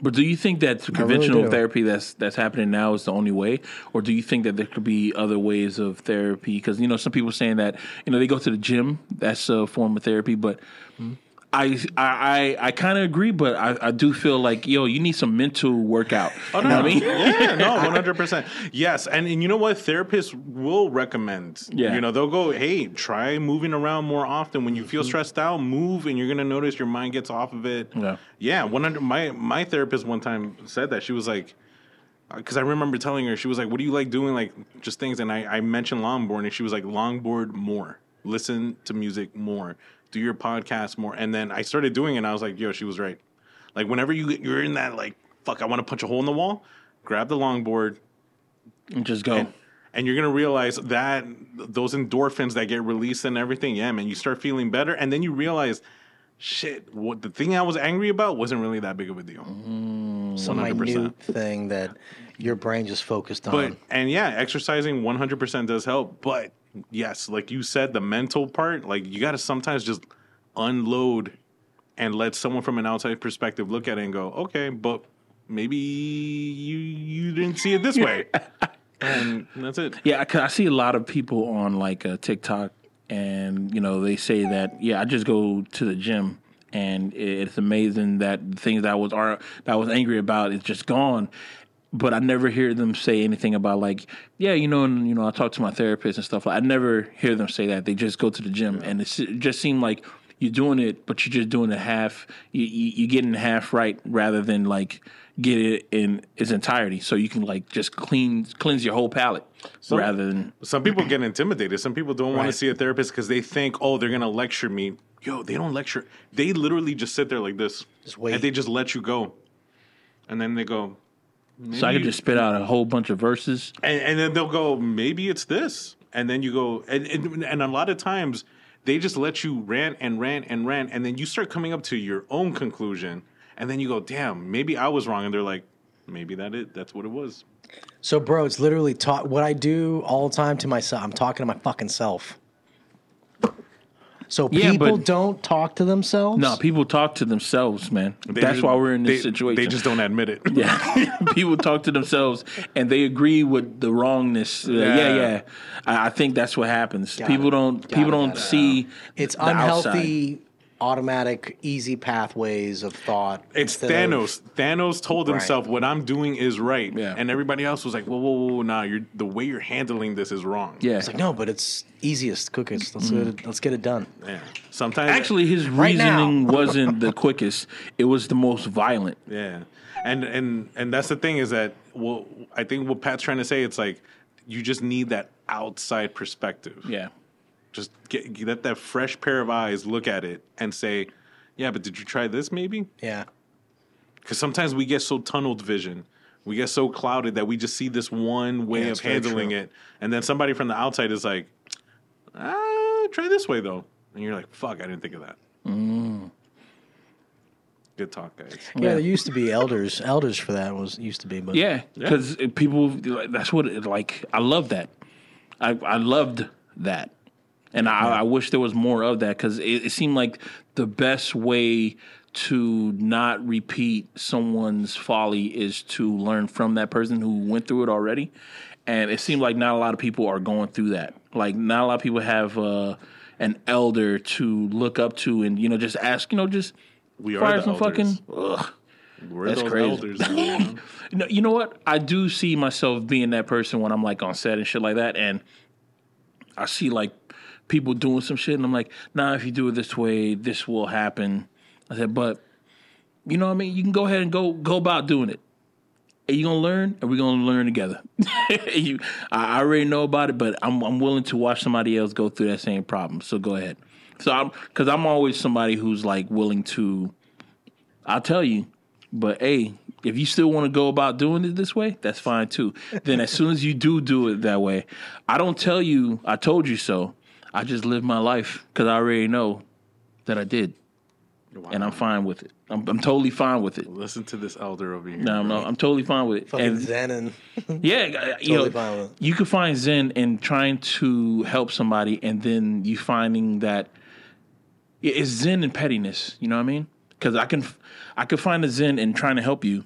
but do you think that really conventional do. therapy that's that's happening now is the only way, or do you think that there could be other ways of therapy? Because you know some people saying that you know they go to the gym, that's a form of therapy, but. Hmm? I I I kind of agree, but I, I do feel like yo, you need some mental workout. Oh, know what I mean? yeah, no, one hundred percent. Yes, and, and you know what? Therapists will recommend. Yeah. you know they'll go, hey, try moving around more often. When you feel mm-hmm. stressed out, move, and you're gonna notice your mind gets off of it. Yeah. yeah. One hundred. My my therapist one time said that she was like. Uh, because I remember telling her, she was like, "What do you like doing? Like just things." And I, I mentioned longboard, and she was like, "Longboard more. Listen to music more. Do your podcast more." And then I started doing it. and I was like, "Yo, she was right." Like whenever you you're in that like fuck, I want to punch a hole in the wall. Grab the longboard, And just go. and, and you're gonna realize that those endorphins that get released and everything, yeah, man, you start feeling better, and then you realize, shit, what the thing I was angry about wasn't really that big of a deal. Mm, some 100%. minute thing that your brain just focused on. But on. and yeah, exercising 100% does help. But yes, like you said, the mental part, like you got to sometimes just unload and let someone from an outside perspective look at it and go, okay, but maybe you you didn't see it this way, and that's it. Yeah, I, I see a lot of people on like uh, TikTok, and you know they say that yeah, I just go to the gym, and it's amazing that the things that I was are that I was angry about is just gone. But I never hear them say anything about like yeah, you know, and you know, I talk to my therapist and stuff. I never hear them say that. They just go to the gym, and it's, it just seemed like you're doing it, but you're just doing it half. You, you, you're getting half right rather than like get it in its entirety, so you can like just clean cleanse your whole palate rather than Some people get intimidated. Some people don't want Right. to see a therapist because they think, oh, they're gonna lecture me. Yo, they don't lecture. They literally just sit there like this, Just wait. and they just let you go, and then they go, So I could just spit out a whole bunch of verses. and, and then they'll go, maybe it's this, and then you go, and, and and a lot of times they just let you rant and rant and rant, and then you start coming up to your own conclusion, and then you go, damn, maybe I was wrong, and they're like, maybe that it, that's what it was. So, bro, it's literally talk. What I do all the time to myself, I'm talking to my fucking self. So Yeah, people but- don't talk to themselves. No, people talk to themselves, man. They That's just- why we're in this they- situation. They just don't admit it. yeah, people talk to themselves and they agree with the wrongness. Uh, yeah, Yeah. yeah. I, I think that's what happens. Got people it. don't. Got people it, don't got it. see. it's the outside. Unhealthy, automatic, easy pathways of thought. It's instead of- Thanos. Thanos told Right. himself, "What I'm doing is right," Yeah. and everybody else was like, "Whoa, whoa, whoa, nah! You're the way you're handling this is wrong." Yeah. It's like no, but it's easiest, quickest. Let's get mm. it, let's get it done. yeah. Sometimes, Actually, his Right reasoning wasn't the quickest. It was the most violent. yeah, and and and that's the thing is that well, I think what Pat's trying to say, it's like you just need that outside perspective. Yeah. Just get, get that that fresh pair of eyes, look at it, and say, "Yeah, but did you try this? Maybe." Yeah. Because sometimes we get so tunneled vision, we get so clouded that we just see this one way Yeah, of handling it, and then somebody from the outside is like, "Ah, try this way though," and you're like, "Fuck, I didn't think of that." Mm. Good talk, guys. yeah, There used to be elders. Elders for that was used to be, but Yeah, because people that's what it, like. I love that. I I loved that, and I, I wish there was more of that because it, it seemed like the best way to not repeat someone's folly is to learn from that person who went through it already. And it seemed like not a lot of people are going through that. Like not a lot of people have uh, an elder to look up to and you know just ask you know just We are fire some elders. fucking ugh. We're That's those crazy. elders. you know? Know, you know what? I do see myself being that person when I'm like on set and shit like that, and I see like people doing some shit, and I'm like, nah, if you do it this way, this will happen. I said, but you know what I mean? You can go ahead and go go about doing it. Are you gonna learn? Are we gonna learn together? you, I already know about it, but I'm I'm willing to watch somebody else go through that same problem. So go ahead. So I'm because I'm always somebody who's like willing to. I'll tell you, but hey, if you still want to go about doing it this way, that's fine too. then as soon as you do do it that way, I don't tell you I told you so. I just live my life because I already know that I did, Wow. and I'm fine with it. I'm, I'm totally fine with it. Listen to this elder over here. No, no, I'm totally fine with it. Fucking And Zen and yeah, you Totally know, fine with it. you could find Zen in trying to help somebody, and then you finding that it's Zen and pettiness. You know what I mean? Because I can, I could find a Zen in trying to help you,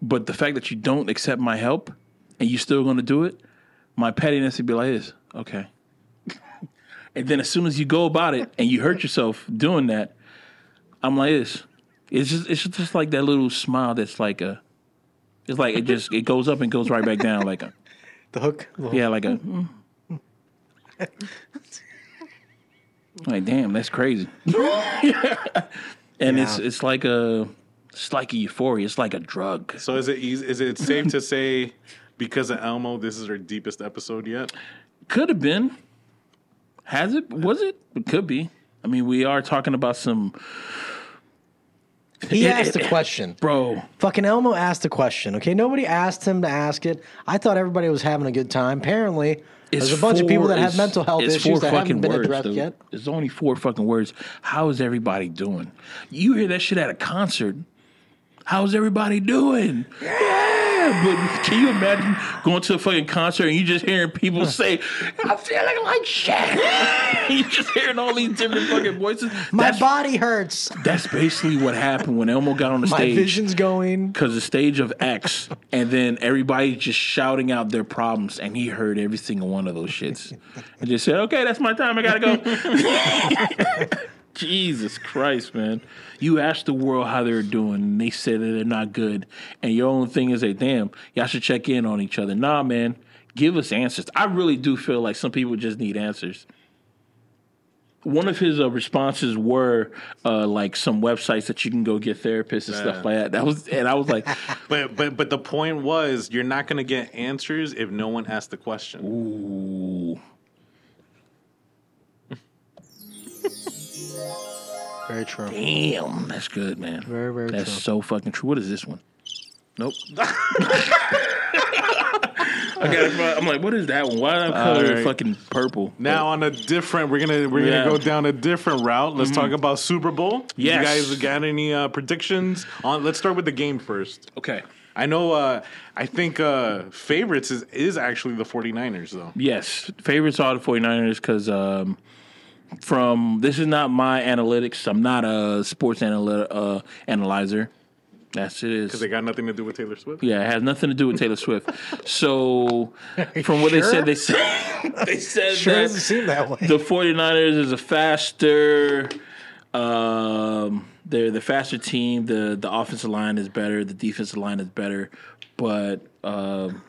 but the fact that you don't accept my help and you're still going to do it, my pettiness would be like this. Okay. And then as soon as you go about it and you hurt yourself doing that, I'm like this. It's just, it's just like that little smile that's like a. It's like it just it goes up and goes right back down like a the hook. the hook. yeah like a mm. like damn that's crazy and it's it's like a it's like a euphoria it's like a drug So is it easy, is it safe to say because of Elmo, this is our deepest episode yet? could have been has it was it it could be I mean we are talking about some He It- asked a question. bro Fucking Elmo asked a question. Okay, nobody asked him to ask it. I thought everybody was having a good time. Apparently, it's there's a bunch of people that have mental health issues four that haven't been words, addressed dude. yet. It's only four fucking words. How is everybody doing? You hear that shit at a concert. How's everybody doing? Yeah, but can you imagine going to a fucking concert and you just hearing people say, "I'm feeling like shit." you just hearing all these different fucking voices. My that's, body hurts. that's basically what happened when Elmo got on the My stage My vision's going. because the stage of X, and then everybody just shouting out their problems, and he heard every single one of those shits, and just said, "Okay, that's my time. I gotta go." Jesus Christ, man! You ask the world how they're doing, and they said that they're not good, and your own thing is, "Hey, damn, y'all should check in on each other." Nah, man, give us answers. I really do feel like some people just need answers one of his uh, responses were uh, like some websites that you can go get therapists and stuff like that. That was, and I was like, But but but the point was you're not gonna get answers if no one asks the question. ooh, Very true. damn, that's good, man. Very, very That's true. so fucking true. What is this one? Nope. I got I'm like, what is that one? Why did I color it Alright. fucking purple? Now on a different, we're gonna we're Yeah. Mm-hmm. gonna go down a different route. Let's talk about Super Bowl. Yes. You guys got any uh, predictions on? Let's start with the game first. okay. I know. Uh, I think uh, favorites is is actually the 49ers though. Yes, favorites are the 49ers because um, from this is not my analytics. I'm not a sports analy- uh, analyzer. That's it is. Because they got nothing to do with Taylor Swift. Yeah, it has nothing to do with Taylor Swift. So, from what they said, they said they said Sure that doesn't seem that way. the 49ers is a faster um they're the faster team. The the offensive line is better, the defensive line is better, but um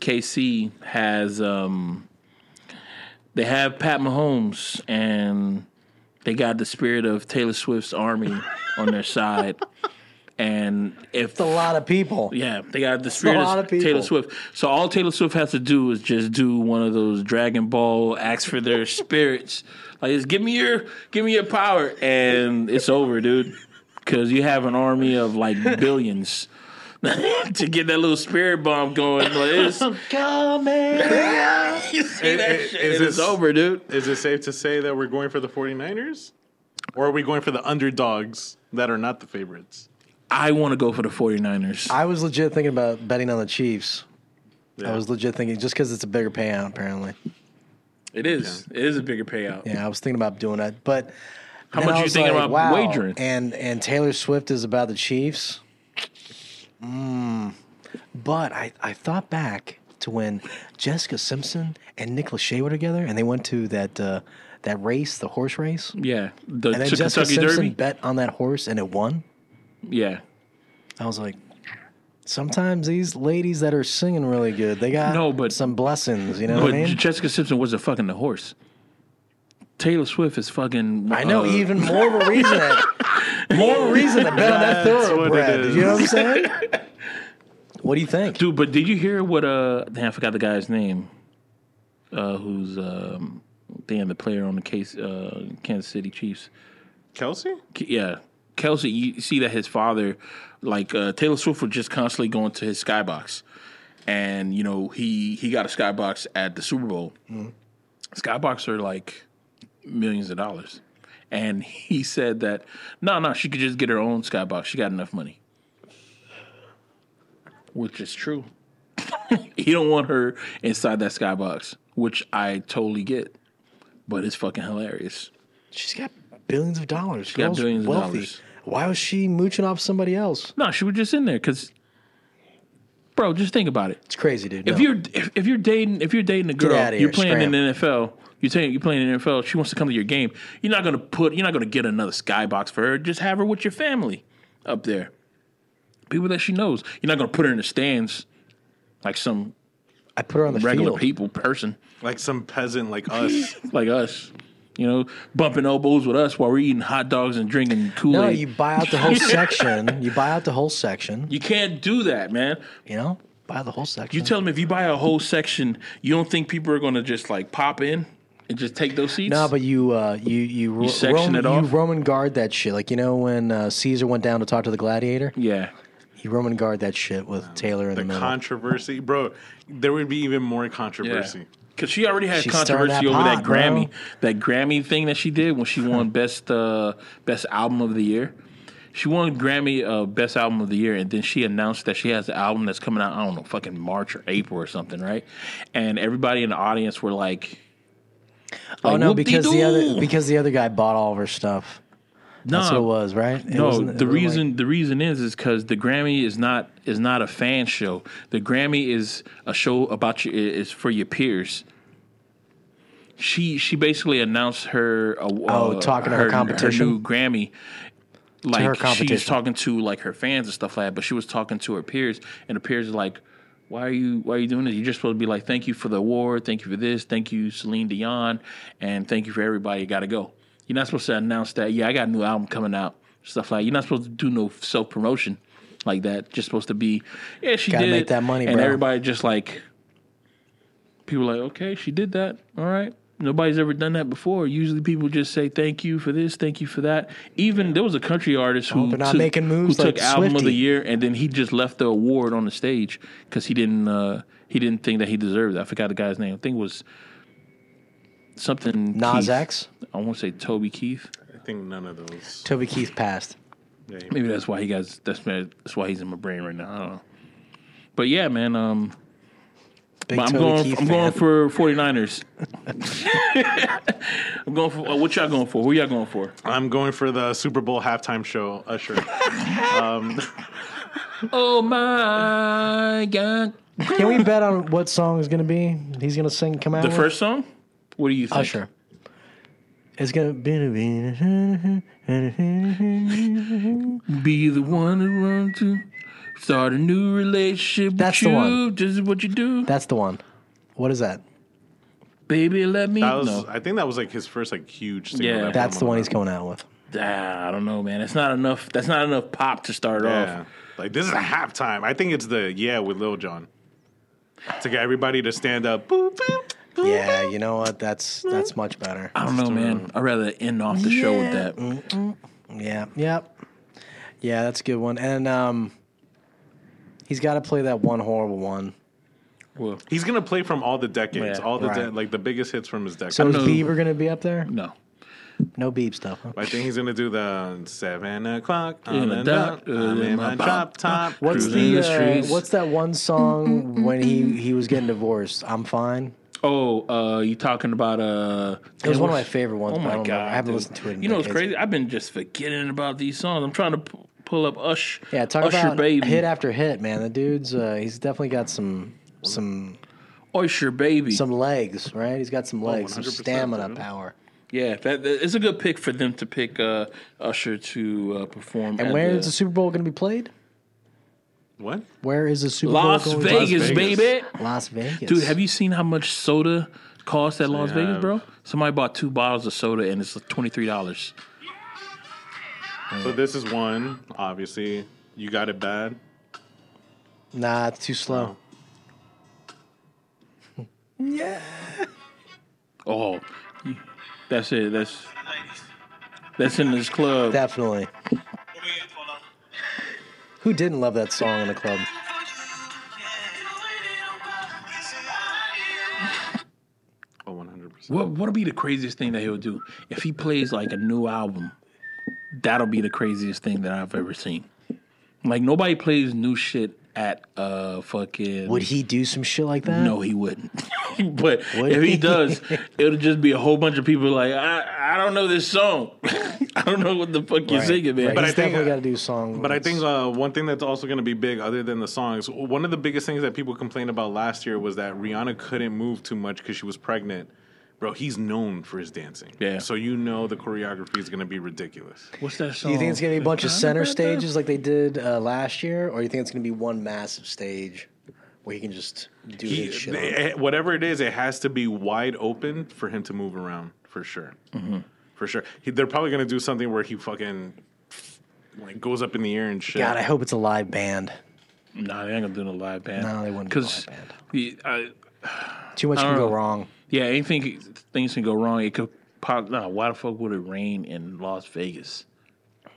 KC has um they have Pat Mahomes and they got the spirit of Taylor Swift's army on their side. And if It's a lot of people. yeah, they got the spirit lot of of. Taylor Swift. So all Taylor Swift has to do is just do one of those Dragon Ball ask for their spirits. Like, just give me your, give me your power, and it's over, dude. Because you have an army of like billions to get that little spirit bomb going. Like, it's, Coming. you see I- that I- shit, is and it's this- over, dude. Is it safe to say that we're going for the 49ers? Or are we going for the underdogs that are not the favorites? I want to go for the 49ers. I was legit thinking about betting on the Chiefs. Yeah. I was legit thinking just because it's a bigger payout, apparently. It is. It is a bigger payout. Yeah, I was thinking about doing that, but How much I you thinking like, about wow, wagering? And and Taylor Swift is about the Chiefs. Mm. But I I thought back to when Jessica Simpson and Nick Lachey were together, and they went to that uh, that race, the horse race, Yeah, the and then Ch- Jessica Kentucky Simpson Derby. bet on that horse and it won. Yeah, I was like, sometimes these ladies that are singing really good, they got No, but- some blessings. You know but I mean? Jessica Simpson wasn't fucking the horse. Taylor Swift is fucking. I know uh, even more of a reason. more of a reason to bet on that That's what it thoroughbred. You know what I'm saying? what do you think? Dude, but did you hear what? Uh, damn, I forgot the guy's name. Uh, who's um, damn the player on the case? Uh, Kansas City Chiefs. Kelce? K- Yeah, Kelce. You see that his father, like uh, Taylor Swift, was just constantly going to his skybox, and you know he he got a skybox at the Super Bowl. Skybox are like millions of dollars, and he said that no, no, she could just get her own skybox. She got enough money, which is true. he don't want her inside that skybox, which I totally get, but it's fucking hilarious. She's got billions of dollars. She's got billions of dollars. Why was she mooching off somebody else? No, she was just in there because, bro, just think about it. It's crazy, dude. If No. you're if, if you're dating if you're dating a girl, you're here, playing in the NFL. You're saying you're playing in the NFL. She wants to come to your game. You're not gonna put. You're not gonna get another skybox for her. Just have her with your family up there. People that she knows. You're not gonna put her in the stands like some I put her on the regular field. people person Like some peasant like us. like us. You know, bumping elbows with us while we're eating hot dogs and drinking Kool Aid. No, you buy out the whole section. You buy out the whole section. you can't do that, man. You know, buy the whole section. You tell them if you buy a whole section, you don't think people are going to just like pop in and just take those seats? No, but you uh, you you, ro- section Roman, it off? you Roman guard that shit. Like you know when uh, Caesar went down to talk to the gladiator, yeah, you Roman guard that shit with Taylor in the, The middle. controversy. Bro, there would be even more controversy. Because she already had She's stirring controversy that over that pot, bro. Grammy, that Grammy thing that she did when she won best uh, best album of the year. She won Grammy uh, best album of the year, and then she announced that she has an album that's coming out. I don't know, fucking March or April or something, right? And everybody in the audience were like, oh like, no, because the other because the other guy bought all of her stuff. That's what it was, right? It No, the wasn't like- reason the reason is is because the Grammy is not is not a fan show. The Grammy is a show about you is for your peers. She she basically announced her uh, Oh, talking to her competition? new Grammy. Like she's talking to like her fans and stuff like that, but she was talking to her peers, and the peers are like, "Why are you Why are you doing this? You're just supposed to be like, thank you for the award, thank you for this, thank you Celine Dion, and thank you for everybody. You got to go. You're not supposed to announce that. Yeah, I got a new album coming out. Stuff like you're not supposed to do no self promotion like that. Just supposed to be, yeah, she Gotta did make that money, and bro. everybody just like people like, okay, she did that. All right. Nobody's ever done that before. Usually, people just say thank you for this, thank you for that. Even there was a country artist who they're not took, making moves who took like album of the year, and then he just left the award on the stage because he didn't uh, he didn't think that he deserved it. I forgot the guy's name. I think it was something Nas Keith. X, I want to say Toby Keith. I think none of those. Toby Keith passed. Yeah, Maybe that's why he got that's that's why he's in my brain right now. I don't know. But yeah, man. Um, Big I'm going. Keith I'm fan. going for 49ers. I'm going for. Uh, what y'all going for? Who y'all going for? I'm going for the Super Bowl halftime show, Usher. Oh my god! Can we bet on what song is going to be? He's going to sing. Come out. The with? first song. What do you think? Usher. It's gonna be. Be the one to run to. Start a new relationship That's with the you. one. This is what you do, That's the one. What is that? baby. Let me That was, know. I think that was like his first like huge single. Yeah. that That's the one he's coming out with. Ah, I don't know, man. It's not enough. That's not enough pop to start Yeah. off. Like this is a halftime. I think it's the yeah with Lil Jon. To get everybody to stand up. Boop, boop, boop. Yeah, you know what? That's that's much better. I don't know, man. I'd rather end off the show with that. Yeah, yep, yeah, that's a good one. And um, he's got to play that one horrible one. Well, He's gonna play from all the decades, Yeah, all the de- like the biggest hits from his decade. So is know- Bieber going to be up there? no. No Beeb stuff. Huh? I think he's gonna do the seven o'clock In on the the dark, dot. I'm in in my my drop top. What's Cruising the, the uh, streets. what's that one song when he he was getting divorced? I'm fine. Oh, uh, you talking about uh? It was one of my favorite ones. Oh but I my don't god! remember. I haven't dude. listened to it. In you know what's decades. crazy? I've been just forgetting about these songs. I'm trying to p- pull up Ush. Yeah, talk Usher about baby. hit after hit, man. The dude's uh, he's definitely got some some Oyster Baby. Some legs, right? He's got some legs, some stamina dude. power. yeah, that, that it's a good pick for them to pick uh, Usher to uh, perform. And at where the- is the Super Bowl going to be played? What? Where is the Super Las Bowl going Vegas, Vegas. baby. Las Vegas. Dude, have you seen how much soda costs at Las Vegas, have. bro? Somebody bought two bottles of soda and it's twenty three dollars. So this is one. Obviously, you got it bad. Nah, it's too slow. Oh. Yeah. Oh, that's it. That's that's in this club. Definitely. Who didn't love that song in the club? Oh, 100. percent What what'll be the craziest thing that he'll do if he plays like a new album? That'll be the craziest thing that I've ever seen. Like nobody plays new shit at uh fucking. Would he do some shit like that? No, he wouldn't. but Would if he, he? does, it'll just be a whole bunch of people like, I, I don't know this song. I don't know what the fuck you're Right, singing, man. right. But He's I think- definitely got to do a song. But I think uh, one thing that's also going to be big, other than the songs, one of the biggest things that people complained about last year was that Rihanna couldn't move too much because she was pregnant. Bro, he's known for his dancing. Yeah. So you know the choreography is going to be ridiculous. What's that song? Do you think it's going to be a bunch of center got stages like they did uh, last year, or you think it's going to be one massive stage where he can just do He, his shit? on? it- whatever it is, it has to be wide open for him to move around for sure. Mm-hmm. For sure. He, they're probably going to do something where he fucking like goes up in the air and shit. God, I hope it's a live band. Nah, they ain't gonna do no live band. No, they wouldn't do Because, live band. I, Too much I can don't go wrong. Yeah, anything things can go wrong. It could pop. No, why the fuck would it rain in Las Vegas?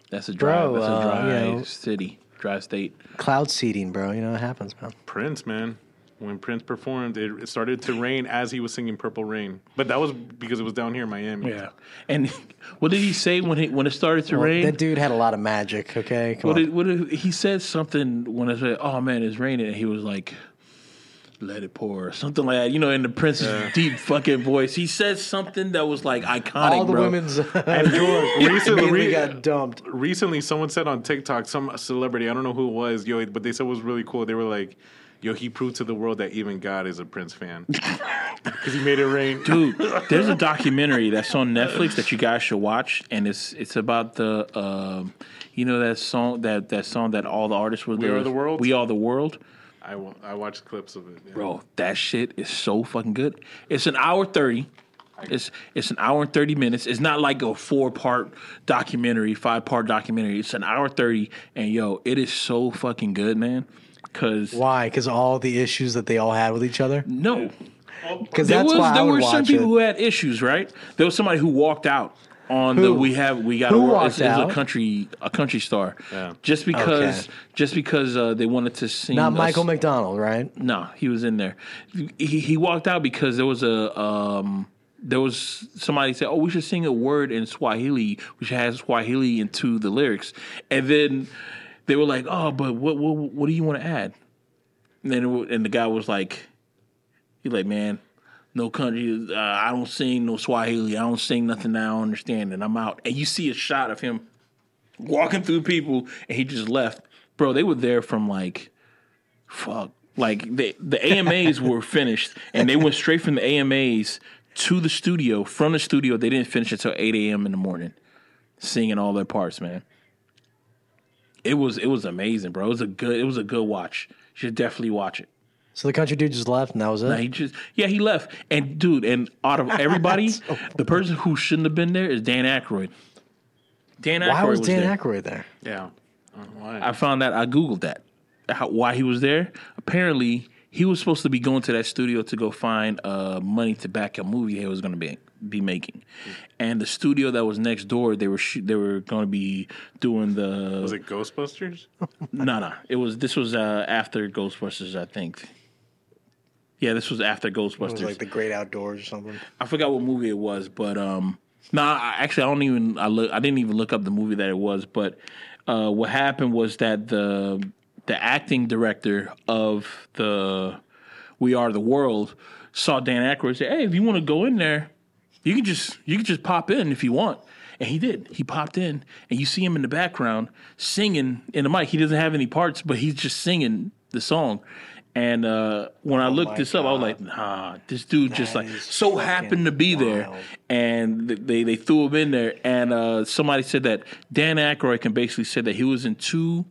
That's a dry. Bro, that's a uh, dry you know- city, dry state. Cloud seeding, bro. You know what happens, man. Prince, man. When Prince performed, it, it started to rain as he was singing "Purple Rain," but that was because it was down here in Miami. Yeah. And what did he say when he when it started to Well, rain? that dude had a lot of magic. Okay, come What on. did, what did, he said something when I said, "Oh man, it's raining," and he was like, "Let it pour," or something like that. You know, in the Prince's deep fucking voice, he said something that was like iconic. All the bro. women's And recently, immediately re- got dumped. recently, someone said on TikTok, some celebrity, I don't know who it was, yo, but they said it was really cool. They were like, "Yo, he proved to the world that even God is a Prince fan because he made it rain." Dude, there's a documentary that's on Netflix that you guys should watch, and it's it's about the um, you know that song that that song that all the artists were there. Are the World? We are the world. I, wa- I watched clips of it. yeah. bro. That shit is so fucking good. It's an hour thirty. It's it's an hour and thirty minutes. It's not like a four part documentary, five part documentary. It's an hour thirty, and yo, it is so fucking good, man. Cause Why? Because all the issues that they all had with each other. no, oh, Because there that's was why I there would were some watch people it. who had issues, right? There was somebody who walked out on the we have we got Who a world. It's, it's a country a country star. Yeah. Just because Okay. just because uh, they wanted to sing Not Michael s- McDonald, right? No, he was in there. He, he walked out because there was a um, there was somebody said, "Oh, we should sing a word in Swahili. We should have Swahili into the lyrics." And then they were like, "Oh, but what what what do you want to add?" And then it, and the guy was like, "He like, man, no country. Uh, I don't sing no Swahili. I don't sing nothing that I don't understand, and I'm out." And you see a shot of him walking through people, and he just left. Bro, they were there from like fuck. Like the the AMAs were finished, and they went straight from the AMAs to the studio. From the studio, they didn't finish until eight a.m. in the morning, singing all their parts. Man, it was it was amazing, bro. It was a good it was a good watch. You should definitely watch it. So the country dude just left, and that was it. Nah, he just yeah he left, and dude, and out of everybody, the person who shouldn't have been there is Dan Aykroyd. Dan Aykroyd Why was Dan there. Aykroyd there? Yeah. I don't know why. I found that I googled that how, why he was there. Apparently, he was supposed to be going to that studio to go find uh, money to back a movie he was going to be be making, and the studio that was next door they were shoot, they were going to be doing the was it Ghostbusters? no no it was this was uh, after Ghostbusters I think. Yeah, this was after It was Ghostbusters. like the Great Outdoors or something. I forgot what movie it was, but um, nah, I- actually, I don't even. I look. I didn't even look up the movie that it was. But uh, what happened was that the the acting director of the We Are the World saw Dan Aykroyd say, "Hey, if you want to go in there, you can just you can just pop in if you want." And he did. He popped in, and you see him in the background singing in the mic. He doesn't have any parts, but he's just singing the song. And uh, when I looked this up, I was like, "Nah, this dude just like so happened to be there." And they they threw him in there. And uh, somebody said that Dan Aykroyd can basically say that he was in two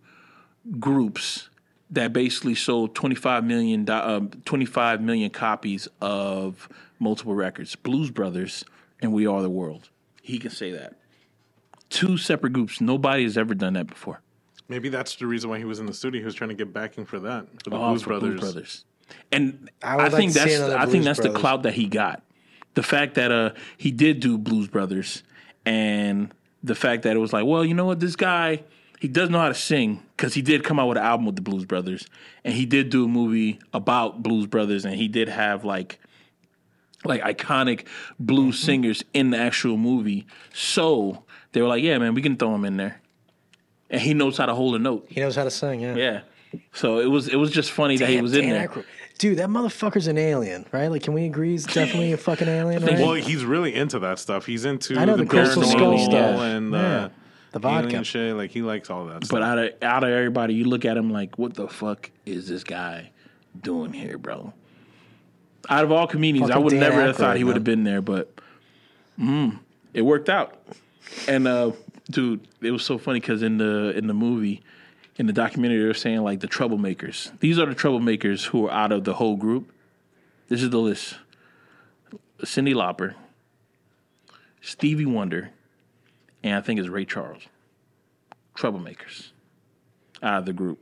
groups that basically sold 25 million um, 25 million copies of multiple records blues brothers and we are the world. He can say that. Two separate groups. Nobody has ever done that before Maybe that's the reason why he was in the studio. He was trying to get backing for that for the Oh, Blues for Brothers. Blues Brothers. And I I, like think that's another I think that's Brothers. the clout that he got. The fact that uh he did do Blues Brothers and the fact that it was like, well, you know what, this guy he does know how to sing because he did come out with an album with the Blues Brothers and he did do a movie about Blues Brothers and he did have like like iconic blues Mm-hmm. singers in the actual movie. So they were like, yeah, man, we can throw him in there. And he knows how to hold a note. He knows how to sing. Yeah. Yeah. So it was it was just funny that he Damn, was in there. Aykroyd. Dude, that motherfucker's an alien, right? Like, can we agree he's definitely a fucking alien, right? Well, he's really into that stuff. He's into I know, the, the Crystal Skull stuff. and Yeah. uh, The vodka. alien shit. Like he likes all that. But stuff. out of out of everybody, you look at him like, what the fuck is this guy doing here, bro? Out of all comedians, I would Dan never have thought he would have been there, but mm, it worked out. And uh, dude, it was so funny because in the in the movie, in the documentary, they were saying like the troublemakers. These are the troublemakers who are out of the whole group. This is the list: Cyndi Lauper, Stevie Wonder, and I think it's Ray Charles. Troublemakers out of the group.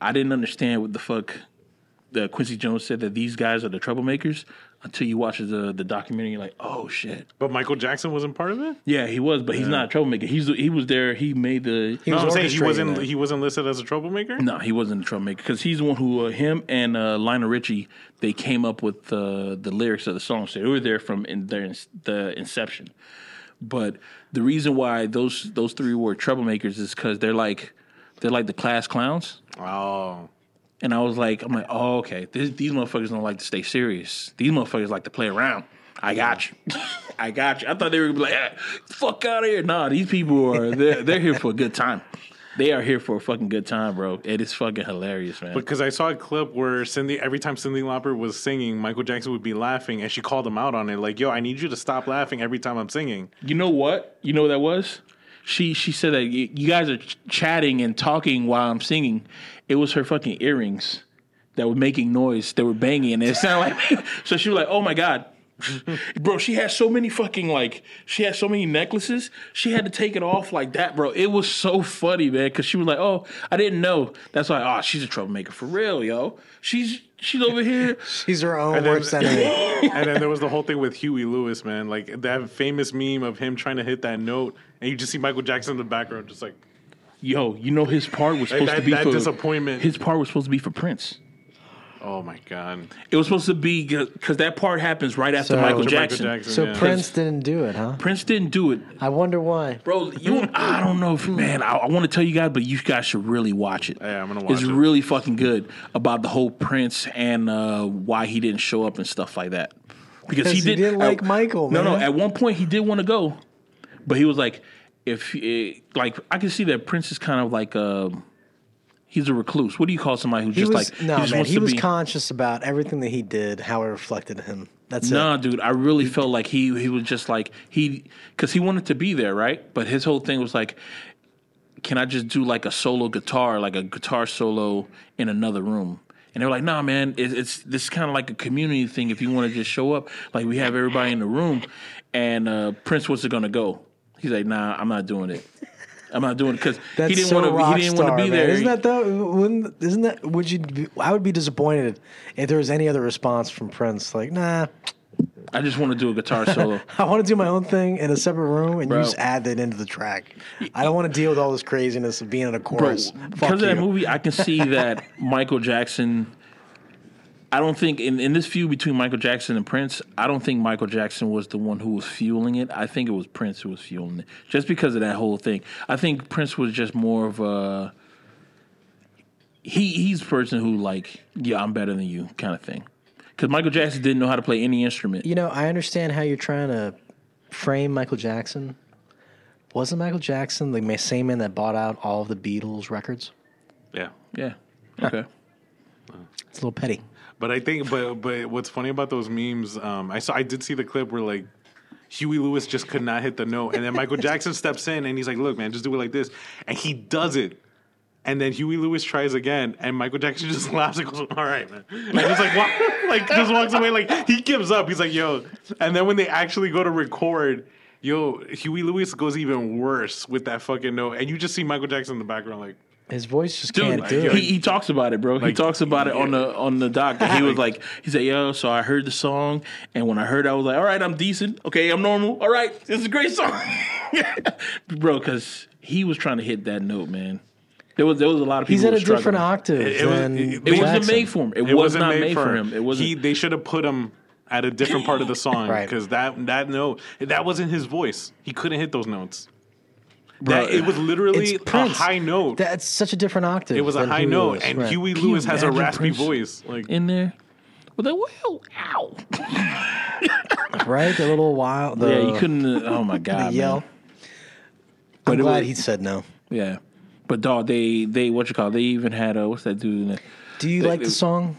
I didn't understand what the fuck the Quincy Jones said that these guys are the troublemakers until you watch the the documentary. You're like, oh shit, but Michael Jackson wasn't part of it. yeah, he was, but he's not a troublemaker. He's he was there. He made the. He No, was I'm saying he wasn't that. He wasn't listed as a troublemaker. no, he wasn't a troublemaker because he's the one who uh, him and uh, Lionel Richie they came up with uh, the lyrics of the song. So they were there from in their the inception. But the reason why those those three were troublemakers is because they're like they're like the class clowns. Oh, And I was like, I'm like, oh, okay. This, these motherfuckers don't like to stay serious. These motherfuckers like to play around. I got you. I got you. I thought they were gonna be like, fuck out of here. Nah, these people are they're, they're here for a good time. They are here for a fucking good time, bro. It is fucking hilarious, man. because I saw a clip where Cyndi, every time Cyndi Lauper was singing, Michael Jackson would be laughing, and she called him out on it. Like, "Yo, I need you to stop laughing every time I'm singing." You know what? You know what that was? She she said that you guys are ch- chatting and talking while I'm singing. It was her fucking earrings that were making noise. They were banging, and it sounded like. so she was like, "Oh my god." bro, she had so many fucking like she had so many necklaces. She had to take it off like that, bro. It was so funny, man, because she was like, "Oh, I didn't know." That's why. Oh, she's a troublemaker for real, yo. She's she's over here. she's her own And then- worst enemy. and then there was the whole thing with Huey Lewis, man. Like that famous meme of him trying to hit that note, and you just see Michael Jackson in the background, just like, Yo, you know his part was supposed that- to be that for disappointment. His part was supposed to be for Prince. "Oh my god." It was supposed to be because that part happens right after So- Michael After Jackson. So yeah. Prince didn't do it, huh? Prince didn't do it, I wonder why. bro. You, I don't know if man. I, I want to tell you guys, but you guys should really watch it. Yeah, I'm gonna watch It's it. really fucking good about the whole Prince and uh, why he didn't show up and stuff like that. Because he, Because he did, didn't like at- Michael, No, no. At one point, he did want to go, but he was like, if eh, like I can see that Prince is kind of like. um He's a recluse. What do you call somebody who He just was like no just man. He was be, conscious about everything that he did, how it reflected him. That's Nah, it. dude, I really felt like he he was just like he because he wanted to be there, right? But his whole thing was like, can I just do like a solo guitar, like a guitar solo in another room? And they were like, Nah, man, it, it's this is kind of like a community thing. If you want to just show up, like we have everybody in the room. And uh, Prince wasn't gonna go. He's like, Nah, I'm not doing it. I'm not doing it because he didn't so want to. He didn't want to be man. there. Isn't that though? Isn't that? Would you? Be, I would be disappointed if there was any other response from Prince. Like, nah, I just want to do a guitar solo. I want to do my own thing in a separate room, and Bro. you just add that into the track. I don't want to deal with all this craziness of being in a Bro, chorus. because Fuck of that movie, I can see that Michael Jackson. I don't think in, in this feud between Michael Jackson and Prince, I don't think Michael Jackson was the one who was fueling it. I think it was Prince who was fueling it, just because of that whole thing. I think Prince was just more of a he he's the person who like yeah I'm better than you kind of thing. Because Michael Jackson didn't know how to play any instrument. You know, I understand how you're trying to frame Michael Jackson. Wasn't Michael Jackson the same man that bought out all of the Beatles records? Yeah. Yeah. Okay. It's a little petty. But I think, but but what's funny about those memes? Um, I saw, I did see the clip where like Huey Lewis just could not hit the note, and then Michael Jackson steps in and he's like, "Look, man, just do it like this," and he does it. And then Huey Lewis tries again, and Michael Jackson just laughs and goes, "All right, man," and just like wa- like just walks away, like he gives up. He's like, "Yo," and then when they actually go to record. Yo, Huey Lewis goes even worse with that fucking note, and you just see Michael Jackson in the background, like, His voice just Dude, can't do he, it. he talks about it, bro. he Like, talks about it on the on the doc. He was like, he said, "Yo, so I heard the song, and when I heard, it, I was like, all right, I'm decent. Okay, I'm normal. All right, this is a great song, bro." Because he was trying to hit that note, man. There was there was a lot of people. He's at who a were different struggling. octave It- it was- than it- it It wasn't Jackson. made for him. It, it was wasn't not made, made for for him. It wasn't. He, they should have put him at a different part of the song Right. because that that note that wasn't his voice. He couldn't hit those notes. Bro, That, it was literally a high note. That's such a different octave. it was a high Huey note, Lewis, and right. Huey Lewis has a raspy Prince voice. Like in there with a well, ow. right? The little wild. The, yeah, you couldn't. uh, oh my god, the yell. man. I'm But glad was- he said no. Yeah, but dog, they they what you call? it? They even had a what's that dude? in it? Do you They- like they- the song?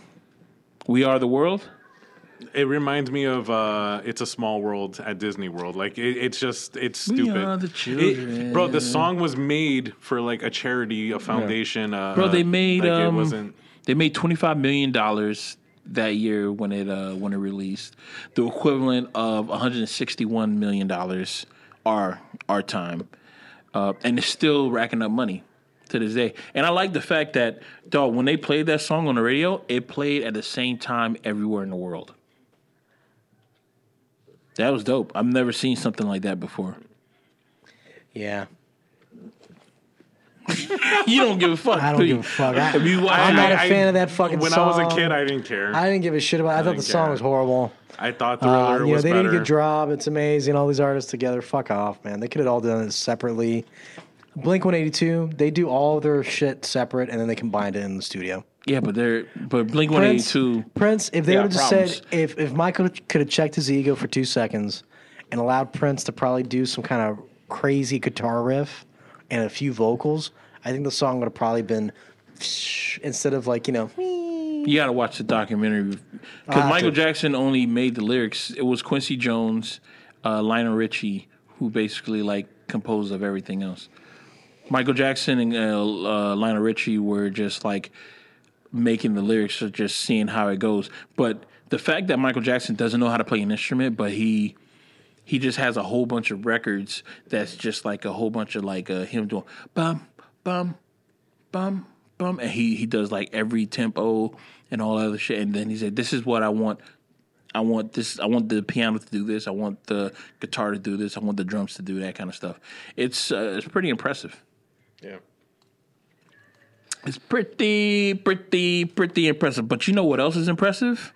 We are the world. It reminds me of uh, "It's a Small World" at Disney World. Like it, it's just it's We stupid. are the It- bro, the song was made for like a charity, a foundation. Uh, Bro, they made like, um, it wasn't. they made twenty five million dollars that year when it uh, when it released, the equivalent of one hundred and sixty one million dollars our our time, uh, and it's still racking up money to this day. And I like the fact that dog when they played that song on the radio, it played at the same time everywhere in the world. That was dope. I've never seen something like that before. Yeah. You don't give a fuck. I don't do give a fuck. I, Have you watched I'm not a I- fan of that fucking When song. When I was a kid, I didn't care. I I, didn't give a shit about. it. I thought the didn't song care. was horrible. I thought Uh, Thriller you know, was they better. did a good job. It's amazing. All these artists together. Fuck off, man. They could have all done it separately. Blink 182, they do all their shit separate and then they combined it in the studio. Yeah, but they're but Blink One Eighty Two. Prince, if they They would have just said, if, if Michael could have checked his ego for two seconds and allowed Prince to probably do some kind of crazy guitar riff and a few vocals, I think the song would have probably been instead of like, you know, You got to watch the documentary because Michael to. Jackson only made the lyrics. It was Quincy Jones, uh, Lionel Richie, who basically like composed of everything else. Michael Jackson and uh, uh, Lionel Richie were just like making the lyrics, or just seeing how it goes. But the fact that Michael Jackson doesn't know how to play an instrument, but he he just has a whole bunch of records that's just like a whole bunch of like uh, him doing bum bum bum bum, and he he does like every tempo and all other shit. And then he said, "This is what I want. I want this. I want the piano to do this. I want the guitar to do this. I want the drums to do that kind of stuff." It's uh, it's pretty impressive. Yeah. It's pretty pretty pretty impressive. But you know what else is impressive?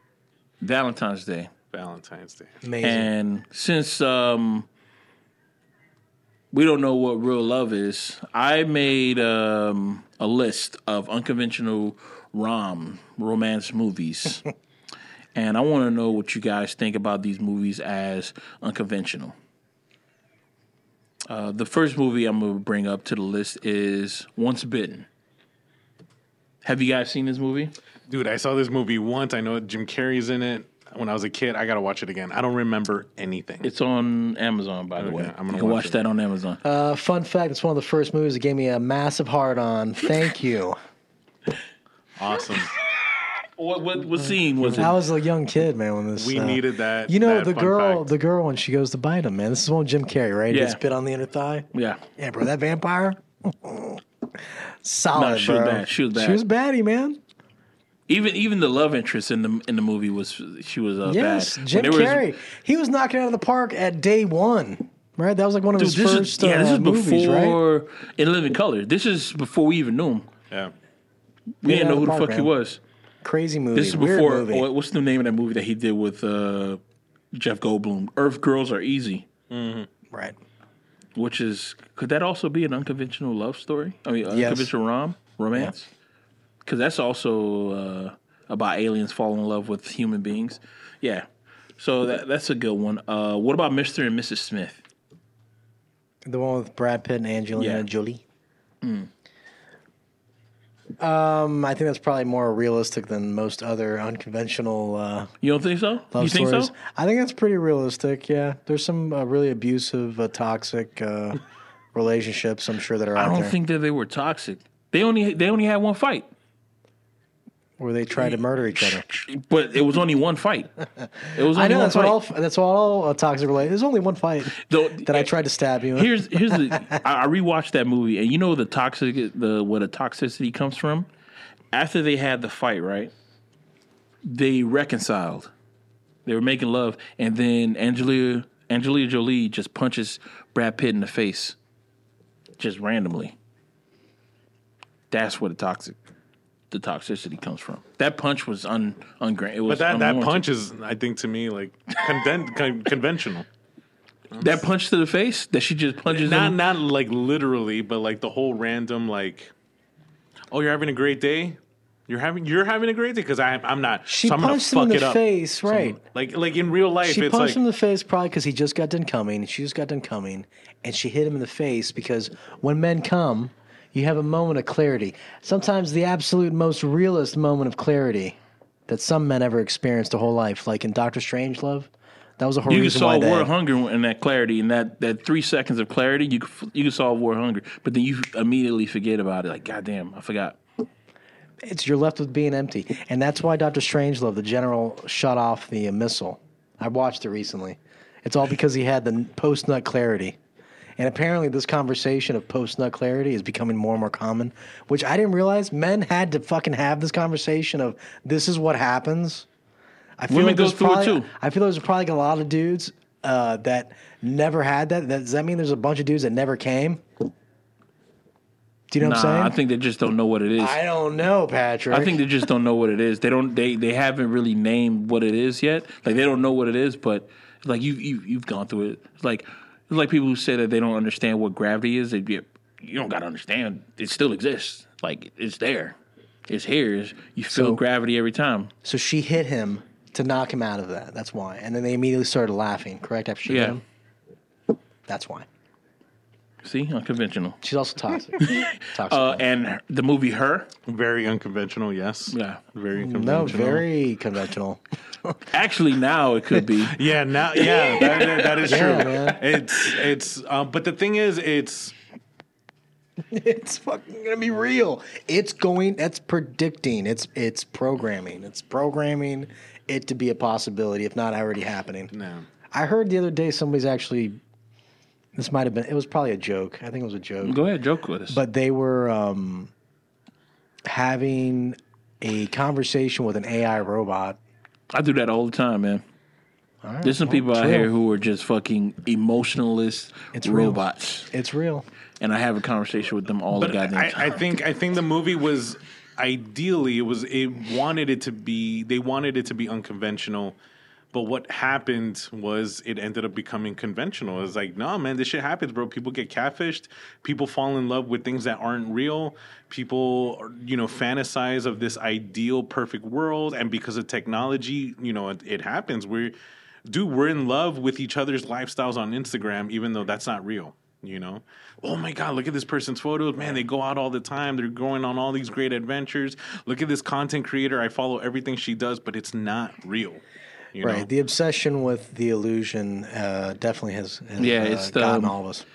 Valentine's Day. Valentine's Day. amazing. And since um, we don't know what real love is, I made um, a list of unconventional rom romance movies, and I want to know what you guys think about these movies as unconventional. Uh, the first movie I'm going to bring up to the list is Once Bitten. Have you guys seen this movie? Dude, I saw this movie once. I know Jim Carrey's in it. When I was a kid, I gotta watch it again. I don't remember anything. It's on Amazon, by the Okay, way. I'm gonna you can watch watch it. that on Amazon. Uh, fun fact: It's one of the first movies that gave me a massive hard on. Thank you. awesome. what, what what scene was it? I was a young kid, man. When this We uh, needed that. You know that the fun girl, fact. the girl when she goes to bite him, man. This is one Jim Carrey, right? Yeah. He spit on the inner thigh. Yeah. Yeah, bro, that vampire. Solid, No, she was bro. bad. She was bad. She was baddie, man. Even even the love interest in the in the movie was she was uh, Yes, bad. Jim When there was- Carrey. he was knocking out of the park at day one. Right, that was like one of Dude, his first is yeah, this uh, is movies, right? before In Living Color. This is before we even knew him. yeah. We Yeah, didn't know who the Park, fuck he was. Crazy movie. This is Weird before movie. what's the name of that movie that he did with uh, Jeff Goldblum? Earth Girls Are Easy, Right. Which is could that also be an unconventional love story? I mean, Yes. unconventional rom romance. Because that's also uh, about aliens falling in love with human beings. Yeah. So that that's a good one. Uh, what about Mr. and Mrs. Smith? The one with Brad Pitt and Angelina Yeah. Jolie. Um, I think that's probably more realistic than most other unconventional uh, You don't think so? love you think stories. so? I think that's pretty realistic. Yeah, there's some uh, really abusive, uh, toxic uh, relationships. I'm sure that are I don't there think that they were toxic. They only they only had one fight, where they try to murder each other. but it was only one fight. It was only I know that's fight. what all that's what all uh, toxic relate. There's only one fight Though- that I tried to stab you. in. Here's here's the I, I rewatched that movie and you know the toxic the where the toxicity comes from. After they had the fight, right? They reconciled. They were making love, and then Angelina Angelina Jolie just punches Brad Pitt in the face, just randomly. That's where the toxic, the toxicity comes from. That punch was un ungra- It was But that, that punch is, I think, to me, like conven- con- conventional. that punch to the face that she just punches Not him. not like literally, but like the whole random like, oh, you're having a great day. You're having you're having a great day because I'm I'm not. She so I'm gonna punched him in it the up. face, right? Like like in real life, She it's punched like him in the face probably because he just got done coming. And she just got done coming, and she hit him in the face because when men come, you have a moment of clarity. Sometimes the absolute most realist moment of clarity that some men ever experienced a whole life, like in Doctor Strangelove. That was a whole You reason why solve war hunger in that clarity, in that, that three seconds of clarity. You can, you can solve war hunger, but then you immediately forget about it. Like, goddamn, I forgot. It's you're left with being empty, and that's why Doctor Strangelove, the general, shut off the missile. I watched it recently. It's all because he had the post nut clarity, and apparently this conversation of post nut clarity is becoming more and more common. Which I didn't realize men had to fucking have this conversation of this is what happens. I feel Women like go there's through it probably, too. I feel there's probably a lot of dudes uh, that never had that. that. Does that mean there's a bunch of dudes that never came? Do you know Nah, what I'm saying? I think they just don't know what it is. I don't know, Patrick. I think they just don't know what it is. They don't. They they haven't really named what it is yet. Like they don't know what it is, but like you you you've gone through it. It's like it's like people who say that they don't understand what gravity is. They you don't got to understand. It still exists. Like it's there. It's here. It's- you feel So- gravity every time. So she hit him to knock him out of that. That's why. And then they immediately started laughing, correct? After she Yeah. hit him? That's why. See, unconventional. She's also toxic. toxic. Uh, and the movie Her. very unconventional. Yes. Yeah. Very unconventional. no, unconventional. very conventional. Actually, now it could be. Yeah, now yeah, that, that is Yeah, true. man. It's it's um, but the thing is, it's it's fucking gonna be real. It's going. That's predicting. It's it's programming. It's programming it to be a possibility, if not already happening. no. I heard the other day somebody's actually. This might have been. It was probably a joke. I think it was a joke. Go ahead, joke with us. but they were um, having a conversation with an AI robot. I do that all the time, man. All right, There's some well, people out real. here who are just fucking emotionalist It's real. robots, It's real. and I have a conversation with them all But the goddamn I, time. I think I think the movie was ideally it was it wanted it to be they wanted it to be unconventional. But what happened was it ended up becoming conventional. It's like, no, man, this shit happens, bro. People get catfished. People fall in love with things that aren't real. People, you know, fantasize of this ideal, perfect world. And because of technology, you know, it, it happens. We're, dude, we're in love with each other's lifestyles on Instagram, even though that's not real. You know, oh my God, look at this person's photos. Man, they go out all the time. They're going on all these great adventures. Look at this content creator. I follow everything she does, but it's not real. You Right. know? The obsession with the illusion uh, definitely has, has Yeah, uh, it's the- gotten all of us.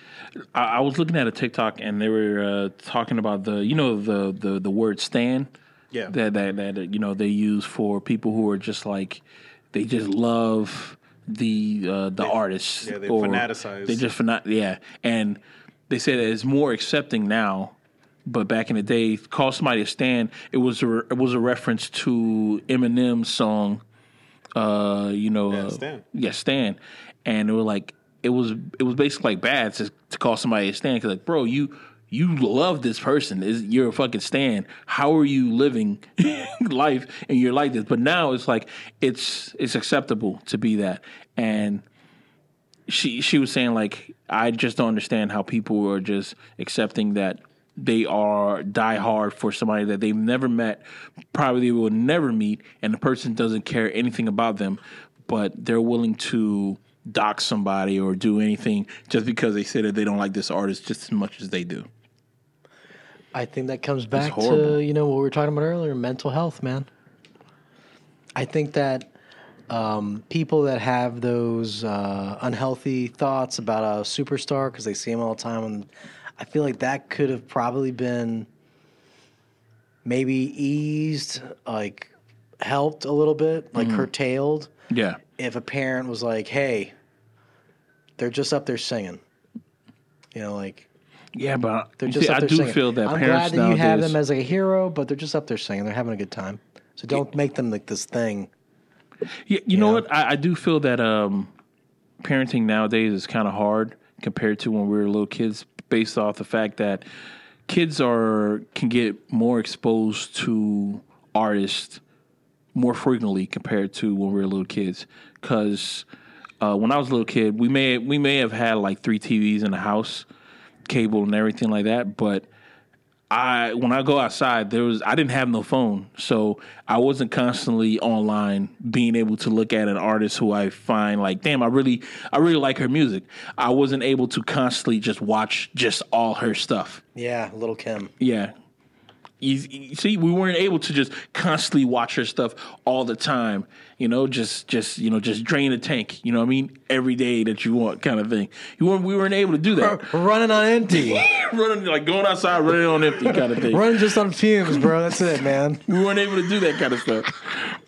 I, I was looking at a TikTok and they were uh, talking about the you know the the the word "stan" Yeah. that that that you know they use for people who are just like they just love the uh, the artists. yeah, they fanaticize. They just fanat yeah, and they say that it's more accepting now. But back in the day, call somebody a stan. It was a it was a reference to Eminem's song. Uh, you know, Yeah, uh, Stan. yeah, Stan, and it was like it was it was basically like bad to, to call somebody a Stan because like, bro, you you love this person, is you're a fucking Stan. How are you living life and you're like this? But now it's like it's it's acceptable to be that, and she she was saying like I just don't understand how people are just accepting that they are die hard for somebody that they've never met, probably will never meet, and the person doesn't care anything about them, but they're willing to dox somebody or do anything just because they say that they don't like this artist just as much as they do. I think that comes back to you know what we were talking about earlier, mental health, man. I think that um, people that have those uh, unhealthy thoughts about a superstar because they see him all the time, and I feel like that could have probably been maybe eased, like helped a little bit, like curtailed, Yeah. if a parent was like, "Hey, they're just up there singing," you know, like Yeah, but they're you just see, up I there do singing. feel that I'm parents glad that you have them as like a hero, but they're just up there singing. They're having a good time. So don't make them like this thing. Yeah, you know Yeah. what? I, I do feel that um, parenting nowadays is kind of hard compared to when we were little kids, based off the fact that kids are can get more exposed to artists more frequently compared to when we were little kids. Because uh, when I was a little kid, we may we may have had like three TVs in the house, cable and everything like that, but I when I go outside, there was I didn't have no phone, so I wasn't constantly online being able to look at an artist who I find like, damn, I really I really like her music. I wasn't able to constantly just watch just all her stuff. Yeah, Lil' Kim. Yeah. You, you see, we weren't able to just constantly watch her stuff all the time. You know, just just you know, just drain the tank. You know, what I mean, every day that you want, kind of thing. You weren't, we weren't able to do that. Running on empty. running like going outside, running on empty, kind of thing. Running just on fumes, bro. That's it, man. We weren't able to do that kind of stuff.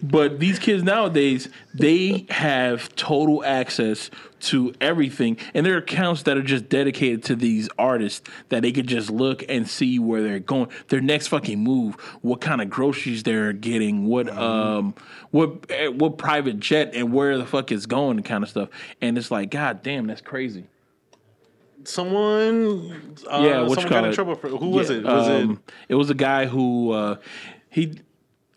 But these kids nowadays, they have total access to everything. And there are accounts that are just dedicated to these artists that they could just look and see where they're going, their next fucking move, what kind of groceries they're getting, what um what eh, what private jet and where the fuck it's going and kind of stuff. And it's like, God damn, that's crazy. Someone, uh, yeah, what someone got in it? trouble for who was it? Was um, it? It was a guy who uh, he.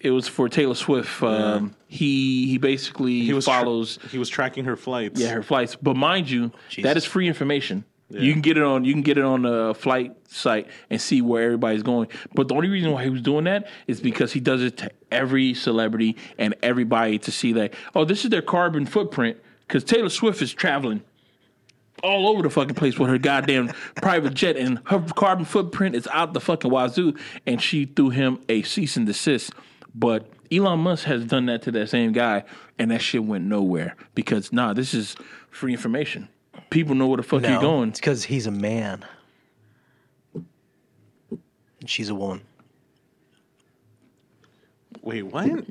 It was for Taylor Swift. Um, He he basically He was tra- follows he was tracking her flights. yeah her flights, but mind you, that Jesus. is free information. Yeah. You can get it on you can get it on the flight site and see where everybody's going. But the only reason why he was doing that is because he does it to every celebrity and everybody to see that oh this is their carbon footprint because Taylor Swift is traveling all over the fucking place with her goddamn private jet, and her carbon footprint is out the fucking wazoo. And she threw him a cease and desist. But Elon Musk has done that to that same guy, and that shit went nowhere because nah, this is free information. People know where the fuck you're going. It's because he's a man. And she's a woman. Wait, what?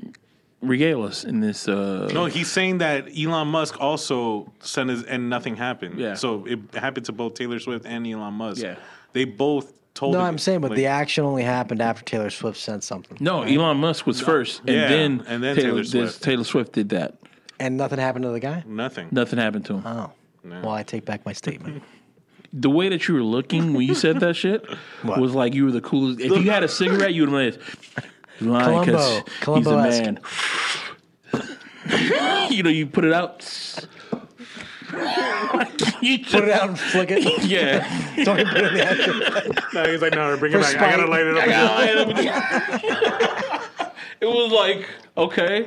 Regale us in this. Uh, No, he's saying that Elon Musk also sent his and nothing happened. Yeah. So it happened to both Taylor Swift and Elon Musk. Yeah. They both told. No, it- I'm saying, but like, the action only happened after Taylor Swift sent something. no, Elon Musk was first, and Yeah, then and then Taylor, Taylor this- Swift. Taylor Swift did that. And nothing happened to the guy? nothing. Nothing happened to him. Oh. Well, I take back my statement. the way that you were looking when you said that shit What? was like you were the coolest. If you had a cigarette, you would have been like, "He's Columbo. he's a man. you know, you put it out. you just, Put it out and flick it. Yeah. Don't even put it in the action. No, he's like, no, bring it For back. I gotta spite. light it up. I gotta light up. it was like, okay.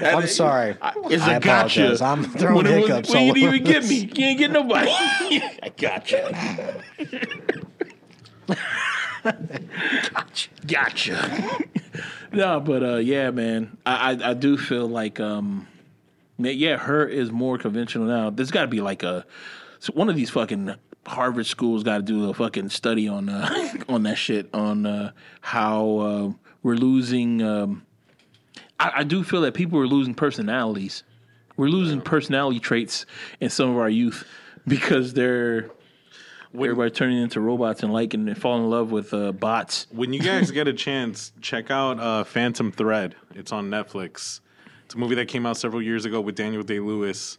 That- I'm sorry. It's I a gotcha. apologize. I'm throwing when it was- hiccups when you all didn't even get this. me. You ain't get nobody. I gotcha. gotcha. Gotcha. no, but uh, yeah, man, I, I I do feel like um, yeah, her is more conventional now. There's got to be like a one of these fucking Harvard schools got to do a fucking study on uh, on that shit on uh, how uh, we're losing. Um, I, I do feel that people are losing personalities. We're losing personality traits in some of our youth because they're everybody turning into robots and liking and falling in love with uh, bots. When you guys get a chance, check out uh, Phantom Thread. It's on Netflix. It's a movie that came out several years ago with Daniel Day Lewis.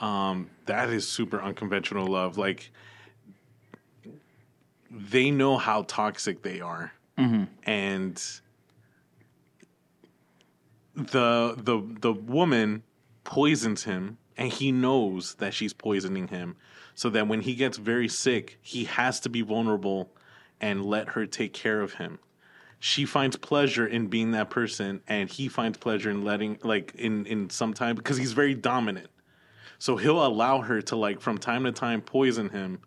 Um, that is super unconventional love. Like they know how toxic they are, and the the the woman poisons him, and he knows that she's poisoning him. So that when he gets very sick, he has to be vulnerable and let her take care of him. She finds pleasure in being that person, and he finds pleasure in letting, like, in in some time because he's very dominant. So he'll allow her to, like, from time to time, poison him,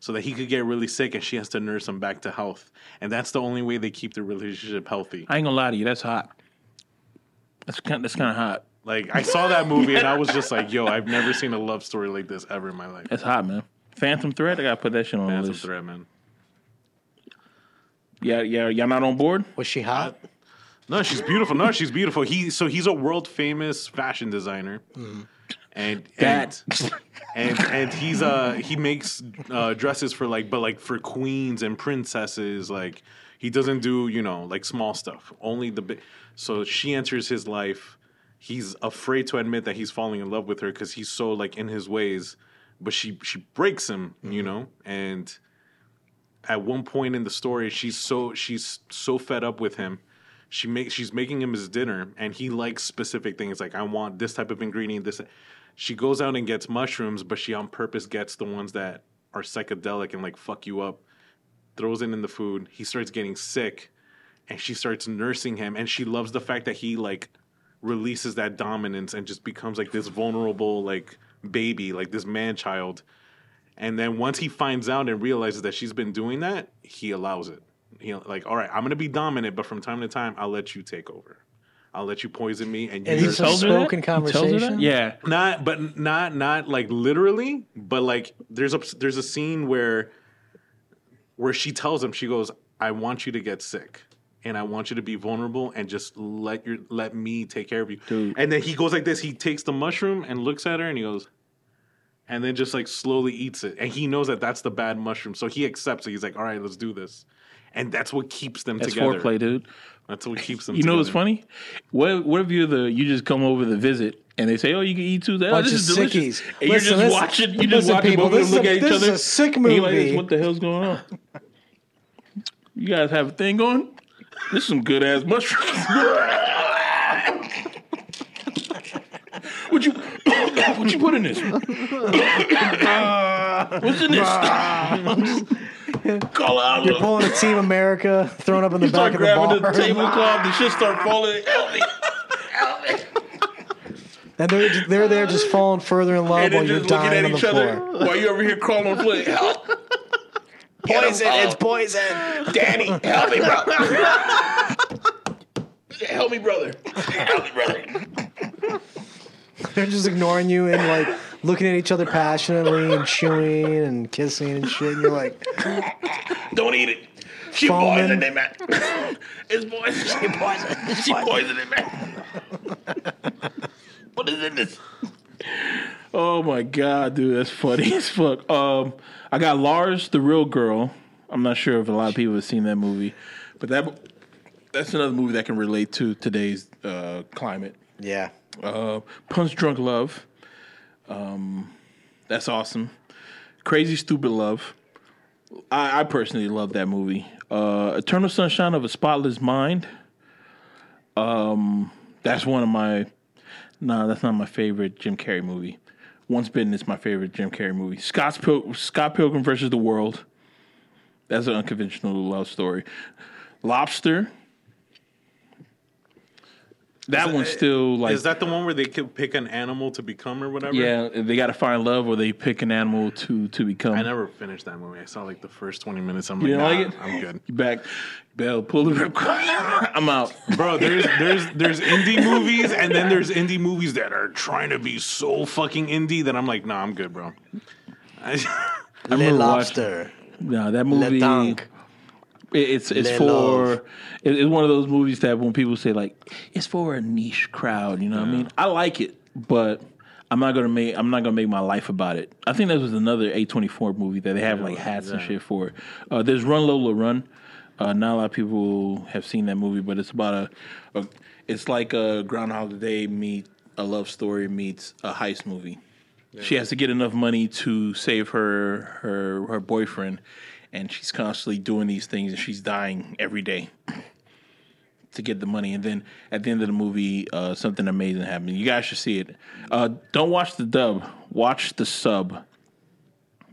so that he could get really sick and she has to nurse him back to health. And that's the only way they keep the relationship healthy. I ain't gonna lie to you. That's hot. That's kind. That's kind of hot. Like I saw that movie and I was just like, yo, I've never seen a love story like this ever in my life. That's hot, man. Phantom Thread. I gotta put that shit on the Phantom list. Thread, man. Yeah, yeah. Y'all not on board? Was she hot? No, she's beautiful. No, she's beautiful. He so he's a world famous fashion designer, and That- and, and and he's uh he makes uh, dresses for like but like for queens and princesses. Like he doesn't do you know like small stuff. Only the big. So she enters his life. He's afraid to admit that he's falling in love with her because he's so like in his ways. But she she breaks him, you mm-hmm. know, and at one point in the story, she's so she's so fed up with him. She makes she's making him his dinner, and he likes specific things. Like I want this type of ingredient. This. She goes out and gets mushrooms, but she on purpose gets the ones that are psychedelic and like fuck you up. Throws it in the food. He starts getting sick, and she starts nursing him. And she loves the fact that he like releases that dominance and just becomes like this vulnerable like baby, like this man child. And then once he finds out and realizes that she's been doing that, he allows it. He like, all right, I'm gonna be dominant, but from time to time, I'll let you take over. I'll let you poison me, and you And nurse he's me. a spoken He tells her that? conversation? Yeah. not, but not not like literally, but like there's a there's a scene where where she tells him, she goes, I want you to get sick. And I want you to be vulnerable and just let your let me take care of you. Dude. And then he goes like this. He takes the mushroom and looks at her and he goes, and then just like slowly eats it. And he knows that that's the bad mushroom, so he accepts it. He's like, "All right, let's do this." And that's what keeps them That's together. foreplay, dude. That's what keeps them. You know what's funny? What what if you're the you just come over to visit and they say, "Oh, you can eat too." Oh, this of is delicious. sickies. And Listen, you're just listen, watching. You just listen, watching people, both of them look is at a- each this is other. a sick and you're like, movie. what the hell's going on? You guys have a thing going? This is some good ass mushrooms. what you what you put in this? What's in this? Call out. You're pulling a Team America, thrown up in the You back of the grabbing bar. the tablecloth, the shit start falling. Help me. Help me. And they're, they're there just falling further in love And while you're dying at on the each other floor. while you're over here crawling on foot. Help. Poison, it's poison. Danny, help me, brother. help me, brother. Help me, brother. They're just ignoring you and like looking at each other passionately and chewing and kissing and shit. And you're like, Don't eat it. She Foaming. poisoned it, man. It's poison. She poisoned. She poisoned it, man. what is in this? Oh my god, dude, that's funny as fuck. Um, I got Lars, the real girl. I'm not sure if a lot of people have seen that movie, but that that's another movie that can relate to today's uh, climate. yeah. Uh, Punch Drunk Love. Um, that's awesome. Crazy Stupid Love. I, I personally love that movie. Uh, Eternal Sunshine of a Spotless Mind. Um, that's one of my. No, that's not my favorite Jim Carrey movie. Once Bitten is my favorite Jim Carrey movie. Scott's Pil- Scott Pilgrim versus the World. That's an unconventional love story. Lobster. That one's still like Is that the one where they could pick an animal to become or whatever? Yeah, they got to find love, or they pick an animal to to become. I never finished that movie. I saw like the first twenty minutes. I'm You like, didn't nah, like it? I'm good. You back, Bell, pull the ripcord. I'm out. Bro, there's there's there's indie movies and then there's indie movies that are trying to be so fucking indie that I'm like, nah, I'm good, bro. I, Le remember Lobster. No, that Le movie. It's it's for Love. it's one of those movies that when people say like it's for a niche crowd, you know what I mean? I like it, but I'm not gonna make I'm not gonna make my life about it. I think that was another A24 movie that they have like hats and shit for. it. Uh, there's Run Lola Run. Uh, not a lot of people have seen that movie, but it's about a, a it's like a Groundhog Day meet a love story meets a heist movie. She has to get enough money to save her her her boyfriend, and she's constantly doing these things, and she's dying every day to get the money. And then at the end of the movie, uh, something amazing happens. You guys should see it. Uh, don't watch the dub. Watch the sub.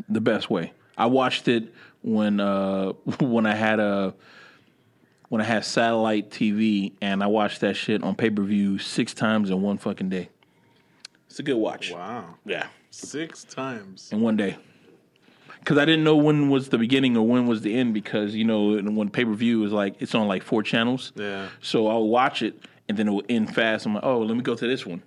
The best way. I watched it when uh, when I had a when I had satellite TV, and I watched that shit on pay per view six times in one fucking day. It's a good watch. wow, Yeah six times. in one day. Because I didn't know when was the beginning or when was the end because you know when pay per view is like it's on like four channels. Yeah. So I'll watch it and then it will end fast. I'm like, oh, let me go to this one,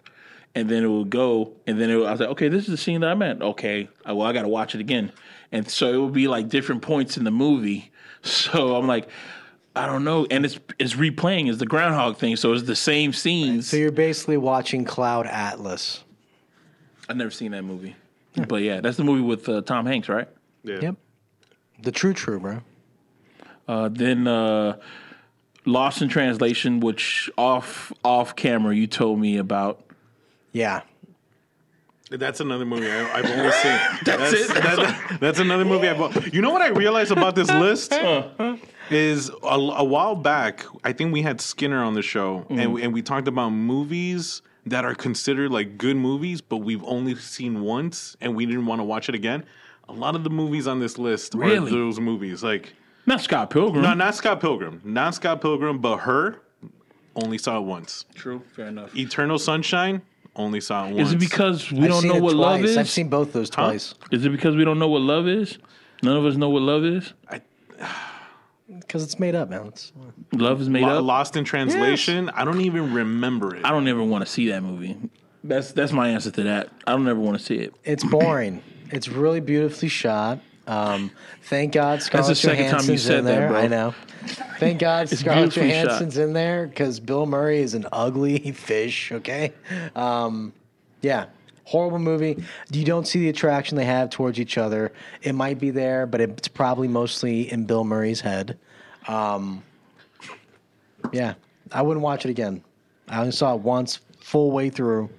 and then it will go, and then it will, I was like, okay, this is the scene that I'm at. Okay, I, well I got to watch it again, and so it will be like different points in the movie. So I'm like. I don't know, and it's it's replaying as the Groundhog thing, so it's the same scenes. So you're basically watching Cloud Atlas. I've never seen that movie, but yeah, that's the movie with uh, Tom Hanks, right? Yeah. Yep. The true true, bro. Uh, then uh, Lost in Translation, which off off camera you told me about. Yeah. That's another movie I, I've only seen. that's it? that- that's another movie I've. You know what I realized about this list is a, a while back. I think we had Skinner on the show, and we, and we talked about movies that are considered like good movies, but we've only seen once, and we didn't want to watch it again. A lot of the movies on this list are those movies. Like, Not Scott Pilgrim. no, not Scott Pilgrim, not Scott Pilgrim, but her. Only saw it once. True, fair enough. Eternal Sunshine. Only saw it once. Is it because we I've don't know it what love is? I've seen both those twice. Is it because we don't know what love is? None of us know what love is. I, Because it's made up, man. It's, Love is made Lo- up. Lost in Translation. I don't even remember it. I don't ever want to see that movie. That's that's my answer to that. I don't ever want to see it. it's boring. It's really beautifully shot. Um, thank God Scarlett the second time you Johansson's said in that, there. bro. I know. Thank God Scarlett beautifully shot. Johansson's in there because Bill Murray is an ugly fish. Okay. Um, yeah. Horrible movie. You don't see the attraction they have towards each other. It might be there, but it's probably mostly in Bill Murray's head. Um, yeah, I wouldn't watch it again. I only saw it once, full way through.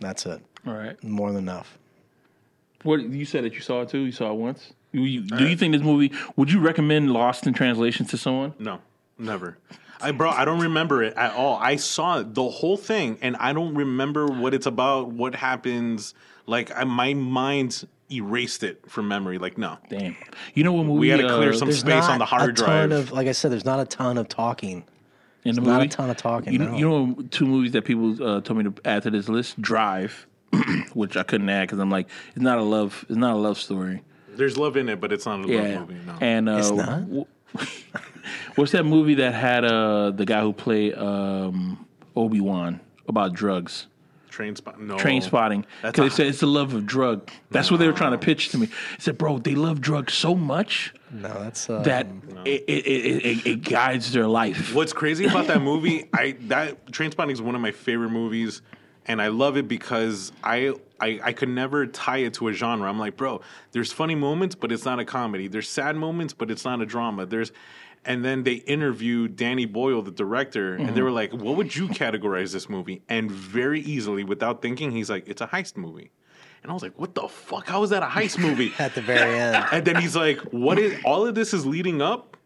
That's it. All right. More than enough. What you said that you saw it too? You saw it once. You, you, do you think this movie? Would you recommend Lost in Translation to someone? No, never. I bro, I don't remember it at all. I saw the whole thing, and I don't remember what it's about, what happens. Like I, my mind erased it from memory. Like no, Damn. You know what movie? we had to uh, clear some space on the hard a drive. ton of, like I said, there's not a ton of talking. in the movie. not a ton of talking, You, no. you know, two movies that people uh, told me to add to this list: Drive, which I couldn't add because I'm like, it's not a love, it's not a love story. There's love in it, but it's not a Yeah, love movie. No. and uh, It's not? w- what's that movie that had uh, the guy who played um, Obi Wan about drugs? train spot. No Trainspotting. That's Because they said it's the love of drug. That's what they were trying to pitch to me. I said, bro, they love drugs so much No, that's uh, that it, it, it, it, it guides their life. What's crazy about that movie? I that Trainspotting is one of my favorite movies, and I love it because I, I I could never tie it to a genre. I'm like, bro, there's funny moments, but it's not a comedy. There's sad moments, but it's not a drama. There's and then they interviewed Danny Boyle, the director, and they mm-hmm. were like, "What would you categorize this movie?" And very easily, without thinking, he's like, "It's a heist movie." And I was like, "What the fuck? How is that a heist movie?" at the very end. And then he's like, "What is all of this is leading up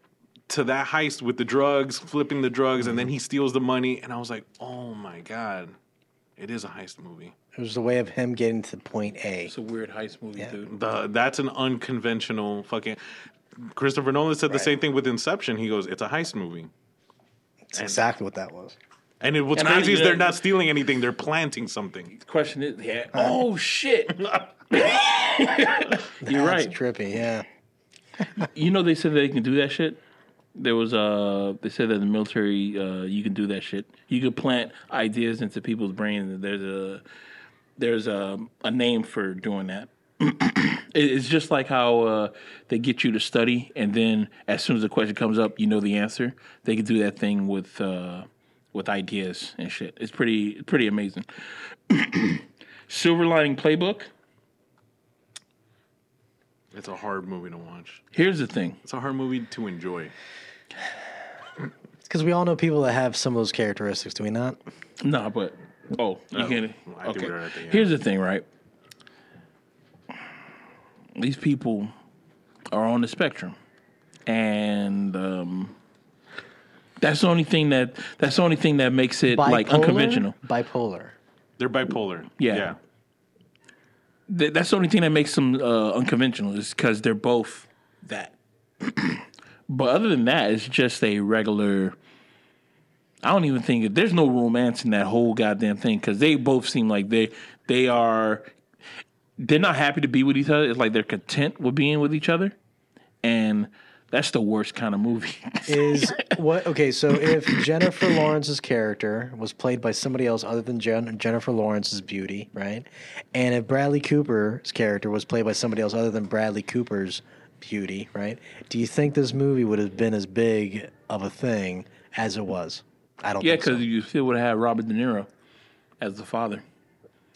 to that heist with the drugs, flipping the drugs, and then mm-hmm. he steals the money." And I was like, "Oh my god, it is a heist movie." It was the way of him getting to point A. It's a weird heist movie, dude. The that's an unconventional fucking. Christopher Nolan said the same thing with Inception. He goes, "It's a heist movie," That's exactly what that was. and it, what's And I- crazy is they're not stealing anything; they're planting something. The question is, yeah. Oh shit! You're right. trippy, yeah. You know they said they can do that shit. There was uh they said that in the military uh you can do that shit. You could plant ideas into people's brains. There's a there's a a name for doing that. It's just like how uh, they get you to study, and then as soon as the question comes up, you know the answer. They can do that thing with uh, with ideas and shit. It's pretty pretty amazing. Silver Lining Playbook. It's a hard movie to watch. Here's the thing. It's a hard movie to enjoy. Because we all know people that have some of those characteristics, do we not? No, but oh, you Oh, can. I think Okay. we're at the end. Here's the thing, right? These people are on the spectrum, and um, that's the only thing that that's the only thing that makes it like unconventional. Bipolar. They're bipolar. Yeah. yeah. Th- that's the only thing that makes them uh, unconventional is because they're both that. but other than that, it's just a regular. I don't even think there's no romance in that whole goddamn thing because they both seem like they they are. they're not happy to be with each other. It's like they're content with being with each other, and that's the worst kind of movie. Is what okay? So if Jennifer Lawrence's character was played by somebody else other than Jen, Jennifer Lawrence's beauty, right? And if Bradley Cooper's character was played by somebody else other than Bradley Cooper's beauty, right? Do you think this movie would have been as big of a thing as it was? I don't. yeah, think so. because you still would have had Robert De Niro as the father.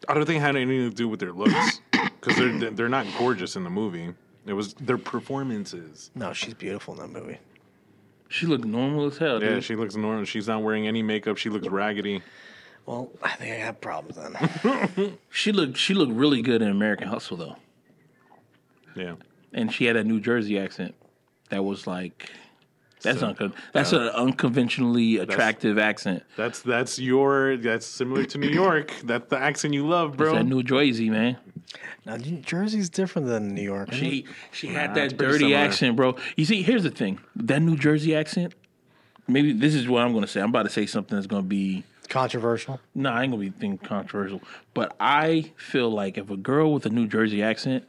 I don't think it had anything to do with their looks because they're they're not gorgeous in the movie. It was their performances. no, she's beautiful in that movie. She looked normal as hell. Yeah, dude. she looks normal. She's not wearing any makeup. She looks raggedy. Well, I think I have problems then. she looked she looked really good in American Hustle though, Yeah. And she had a New Jersey accent that was like. That's So, uncon- uh, that's an unconventionally attractive accent. That's that's your that's similar to New York. That's the accent you love, It's bro. that New Jersey man. now, New Jersey's different than New York. She she had Nah, it's that dirty similar. accent, bro. You see, here's the thing: that New Jersey accent. Maybe this is what I'm going to say. I'm about to say something that's going to be controversial. no, I ain't gonna be thinking controversial. But I feel like if a girl with a New Jersey accent,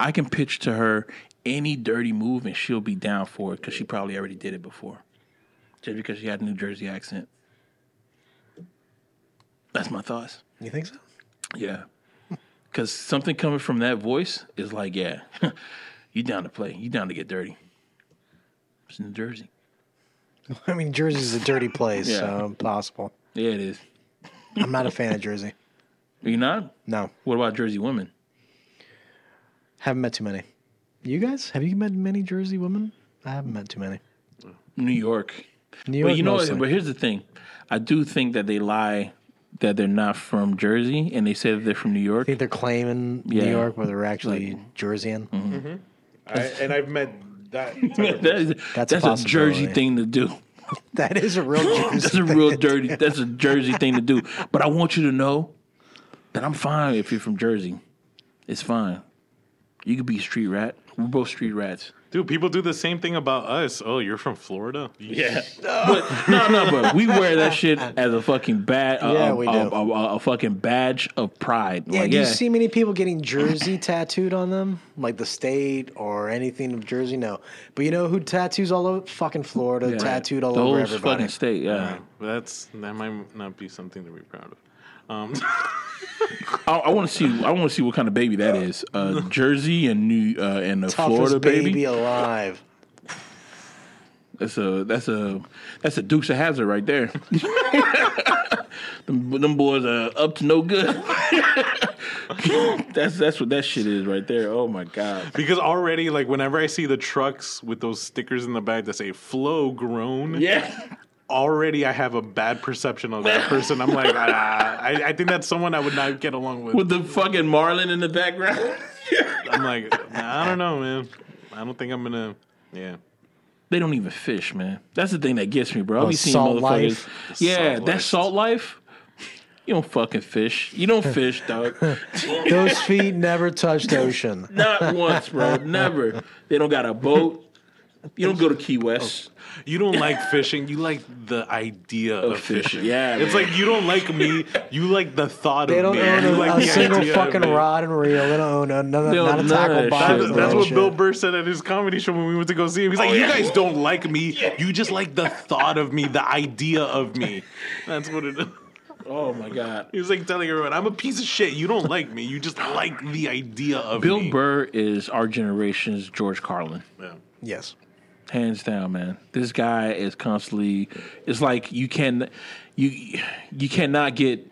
I can pitch to her any dirty move and she'll be down for it because she probably already did it before, just because she had a New Jersey accent. That's my thoughts. You think so? Yeah. Because something coming from that voice is like, yeah, you down to play. You down to get dirty. It's New Jersey. I mean, Jersey's a dirty place, Yeah. so impossible. Yeah, it is. I'm not a fan of Jersey. Are you not? No, What about Jersey women? Haven't met too many. You guys, have you met many Jersey women? I haven't met too many. New York. New York, But you know, mostly. but here's the thing. I do think that they lie that they're not from Jersey and they say that they're from New York. I think they're claiming Yeah. New York, where they're actually Jerseyan. Mm-hmm. Mm-hmm. I, and I've met that. that is, That's a that's, a, Jersey thing to do. That is a real Jersey. That's a real to dirty. That's a Jersey thing to do. But I want you to know that I'm fine if you're from Jersey. It's fine. You could be a street rat. We're both street rats. Dude, people do the same thing about us. Oh, you're from Florida? Yeah, but no, no, but we wear that shit as a fucking bad, uh, Yeah, a, we a, do. a, a- a fucking badge of pride. Yeah, Like, do you see many people getting Jersey tattooed on them? Like the state or anything of Jersey? No. But you know who tattoos all over? Fucking Florida, Yeah. tattooed all the over whole everybody. fucking state? Yeah, That's that might not be something to be proud of. Um, I, I want to see. I want to see what kind of baby that is. Uh, Jersey and New uh, and the Toughest Florida baby, baby. alive. That's a that's a that's a Dukes of Hazzard right there. them, them boys are up to no good. that's that's what that shit is right there. Oh my god. because already, like, whenever I see the trucks with those stickers in the back that say "Flow Grown," Yeah. Already I have a bad perception of that person. I'm like, ah, I, I think that's someone I would not get along with. With the fucking Marlin in the background. I'm like, I don't know, man. I don't think I'm gonna. Yeah. They don't even fish, man. That's the thing that gets me, bro. I Oh, be seeing motherfuckers. life. Yeah, Salt that life. salt life. You don't fucking fish. You don't fish, dog. Those feet never touched ocean. Not once, bro. Never. They don't got a boat. You don't go to Key West. You don't like fishing. You like the idea of, fishing. fishing. Yeah, It's man. like you don't like me. You like the thought They of don't own a, like a single fucking rod and reel. They don't own a, none, They don't not a of tackle that box. shit, That's, bro. that's what shit. Bill Burr said at his comedy show when we went to go see him. He's like, Oh, "You yeah. guys don't like me. You just like the thought of me, the idea of me." That's what it is. Oh my god. He was like telling everyone, "I'm a piece of shit. You don't like me. You just like the idea of Bill me." Burr is our generation's George Carlin. Yeah. Yes. Hands down, man. This guy is constantly. It's like you can, you you cannot get.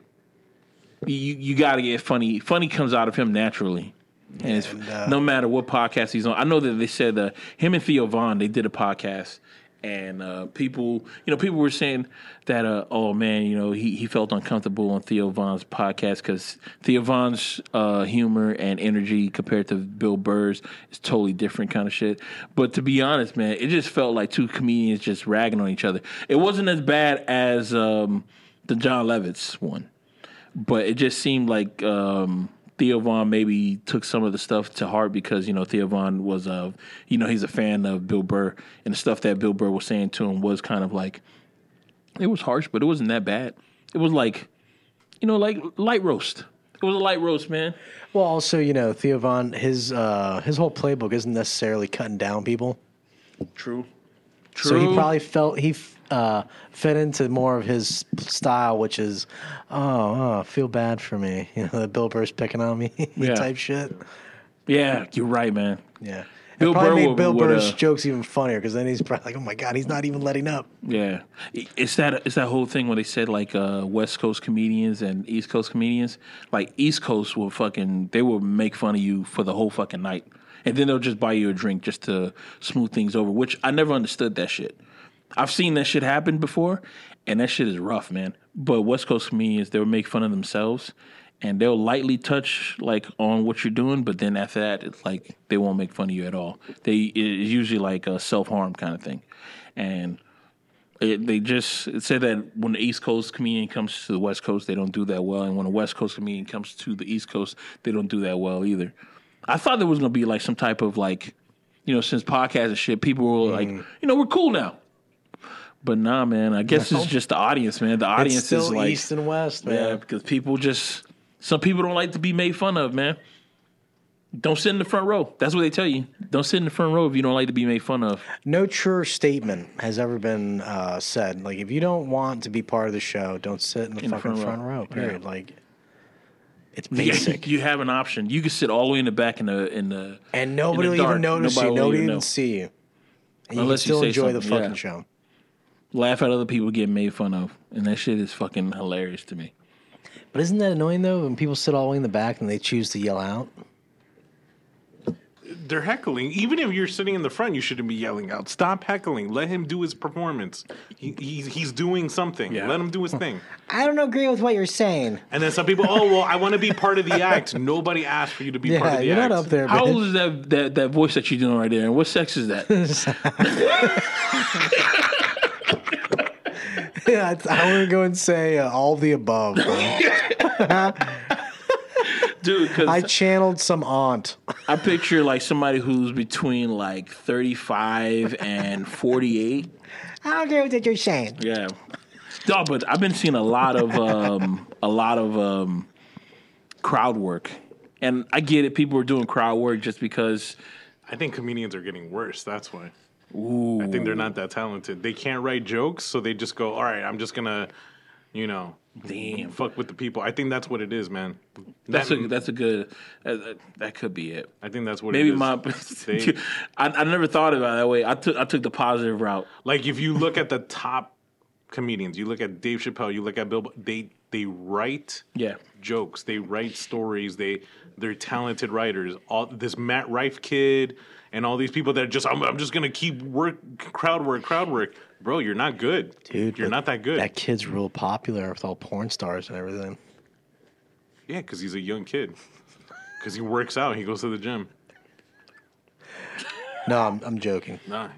You you got to get funny. Funny comes out of him naturally, and, it's, And, uh, no matter what podcast he's on. I know that they said uh, him and Theo Von they did a podcast. And uh, people, you know, people were saying that, uh, oh man, you know, he, he felt uncomfortable on Theo Von's podcast because Theo Von's uh, humor and energy compared to Bill Burr's is totally different kind of shit. But to be honest, man, it just felt like two comedians just ragging on each other. It wasn't as bad as um, the Jon Lovitz one but it just seemed like um, Theo Von maybe took some of the stuff to heart because you know Theo Von was a you know he's a fan of Bill Burr and the stuff that Bill Burr was saying to him was kind of like it was harsh, but it wasn't that bad. It was like you know like light roast. It was a light roast, man. Well, also, you know, Theo Von, his uh, his whole playbook isn't necessarily cutting down people. True. True. So he probably felt he uh, fit into more of his style, which is, oh, oh, feel bad for me, you know, the Bill Burr's picking on me Yeah. type shit. Yeah, you're right, man. Yeah. Bill it probably Burr made would- Bill would, Burr's uh, jokes even funnier because then he's probably like, oh my god, he's not even letting up. Yeah, it's that it's that whole thing where they said like uh, West Coast comedians and East Coast comedians. Like East Coast will fucking they will make fun of you for the whole fucking night, and then they'll just buy you a drink just to smooth things over. Which I never understood that shit. I've seen that shit happen before, and that shit is rough, man. But West Coast comedians they'll make fun of themselves. And they'll lightly touch like on what you're doing, but then after that, it's like they won't make fun of you at all. They it's usually like a self harm kind of thing, and it, they just it said that when the East Coast comedian comes to the West Coast, they don't do that well, and when a West Coast comedian comes to the East Coast, they don't do that well either. I thought there was gonna be like some type of like, you know, since podcasts and shit, people were like, Mm. you know, we're cool now. But nah, man. I guess it's just the audience, man. The audience is like, East and West, man. yeah, because people just some people don't like to be made fun of, man. Don't sit in the front row. That's what they tell you. Don't sit in the front row if you don't like to be made fun of. No truer statement has ever been uh, said. Like, if you don't want to be part of the show, don't sit in the In the fucking front front, row. row. Period. Like, it's basic. you have an option. You can sit all the way in the back in the in the and nobody in will dark. even notice Nobody you. will Nobody even even know. see you. And you Unless can you still say enjoy the fucking yeah. show. Laugh at other people getting made fun of, and that shit is fucking hilarious to me. But isn't that annoying though? When people sit all the way in the back and they choose to yell out. They're heckling. Even if you're sitting in the front, you shouldn't be yelling out. Stop heckling. Let him do his performance. He, he's, he's doing something. Yeah. Let him do his thing. I don't agree with what you're saying. And then some people, oh well, I want to be part of the act. Nobody asked for you to be part of the you're act. not up there. How bitch. old is that that that voice that you're doing right there? And what sex is that, Yeah, it's- I want to go and say uh, all the above. dude? Because I I, channeled some aunt. I picture like somebody who's between like 35 and 48. I don't agree with what you're saying. Yeah. No, but I've been seeing a lot of um, a lot of um, crowd work, and I get it. People are doing crowd work just because. I think comedians are getting worse. That's why. I think they're not that talented. They can't write jokes, so they just go, "All right, I'm just gonna, you know, Damn, fuck with the people." I think that's what it is, man. that's That- a that's a good. Uh, uh, that could be it. I think that's what Maybe it is. my. They- I, I never thought about it that way. I took I took the positive route. like if you look at the top comedians, you look at Dave Chappelle, you look at Bill, they they write Yeah. jokes, they write stories, they they're talented writers. All this Matt Rife kid and all these people that are just I'm, I'm just gonna keep work crowd work crowd work, bro. You're not good, Dude, You're not that good. That kid's real popular with all porn stars and everything. yeah, because he's a young kid. Because he works out, he goes to the gym. No, I'm, I'm joking. Nah,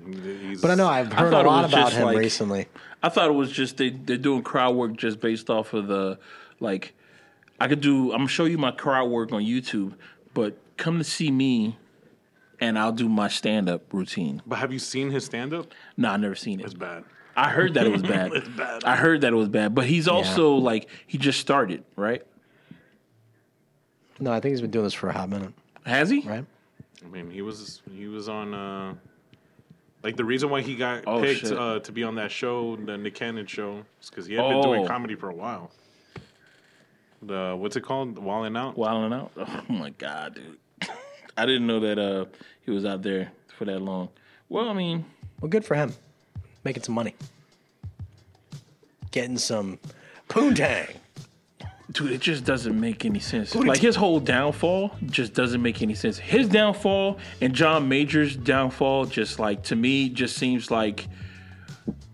he's, But I know I've heard a lot about him like- recently. I thought it was just they they're doing crowd work just based off of the like I could do I'm gonna show you my crowd work on YouTube, but come to see me and I'll do my stand up routine. But have you seen his stand up? No, I never seen it. It's bad. I heard that it was bad. It's bad. I heard that it was bad. But he's also like he just started, right? No, I think he's been doing this for a hot minute, Has he? right? I mean, he was he was on uh like the reason why he got Oh, picked uh, to be on that show, the Nick Cannon show, is because he had been doing Oh. comedy for a while. The what's it called? Wilding out. Wilding out. Oh my god, dude. I didn't know that uh he was out there for that long. Well, I mean, Well, good for him. Making some money. Getting some poontang. Dude, it just doesn't make any sense. Like his whole downfall just doesn't make any sense. His downfall and John Major's downfall just like to me just seems like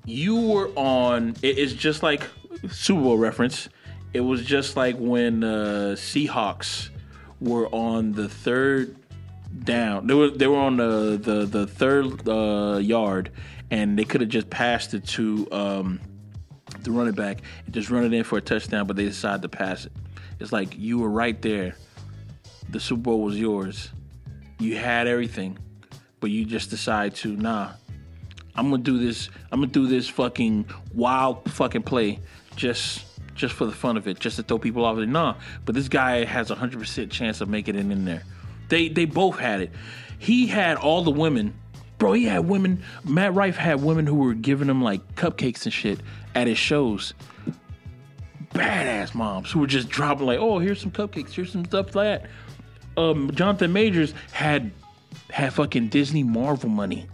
you were on it- it's just like Super Bowl reference. It was just like when uh Seahawks were on the third down. They were they were on the the, the third uh, yard and they could have just passed it to um the running back and just run it in for a touchdown, but they decided to pass it. It's like you were right there. The Super Bowl was yours. You had everything, but you just decide to nah. I'm gonna do this. I'm gonna do this fucking wild fucking play just just for the fun of it, just to throw people off. Nah, but this guy has a hundred percent chance of making it in there. They they both had it. He had all the women, bro. He had women. Matt Rife had women who were giving him like cupcakes and shit at his shows. Badass moms who were just dropping like, oh, here's some cupcakes, here's some stuff that. Um, Jonathan Majors had had fucking Disney Marvel money.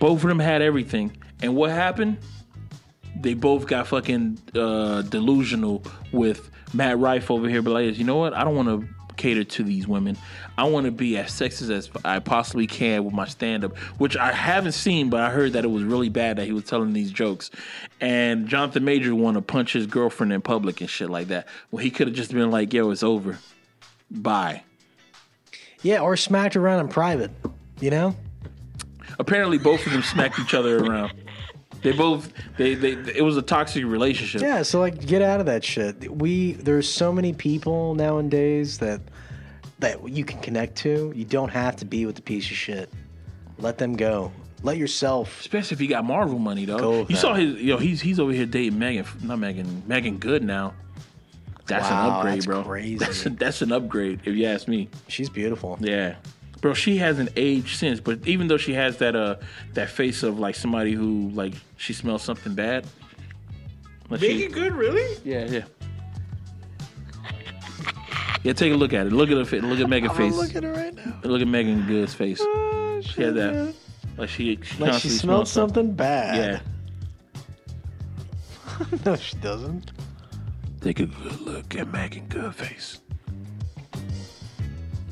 Both of them had everything. And what happened? They both got fucking uh, delusional with Matt Rife over here, but like, you know what? I don't want to cater to these women. I want to be as sexist as I possibly can with my stand up, which I haven't seen, but I heard that it was really bad that he was telling these jokes. And Jonathan Major wanted to punch his girlfriend in public and shit like that. Well, he could have just been like, yo, it's over. Bye. Yeah, or smacked around in private. You know? Apparently, both of them smacked each other around. They both they, they it was a toxic relationship. Yeah, so like get out of that shit. We there's so many people nowadays that that you can connect to. You don't have to be with the piece of shit. Let them go. Let yourself Especially if you got Marvel money though. You that. saw his yo, he's he's over here dating Megan not Megan Meagan Good now. That's an Wow, upgrade, that's bro. crazy. That's, a, that's an upgrade, if you ask me. she's beautiful. Yeah. Bro, she hasn't aged since, but even though she has that uh that face of like somebody who like she smells something bad. Like she- it good, really? Yeah, yeah. Yeah, take a look at it. Look at her face. Look at Megan's I'm face. looking at her right now. Look at Meagan Good's face. She had that. Like she, she Like she smelled smells something bad. Yeah. no, she doesn't. Take a good look at Meagan Good face.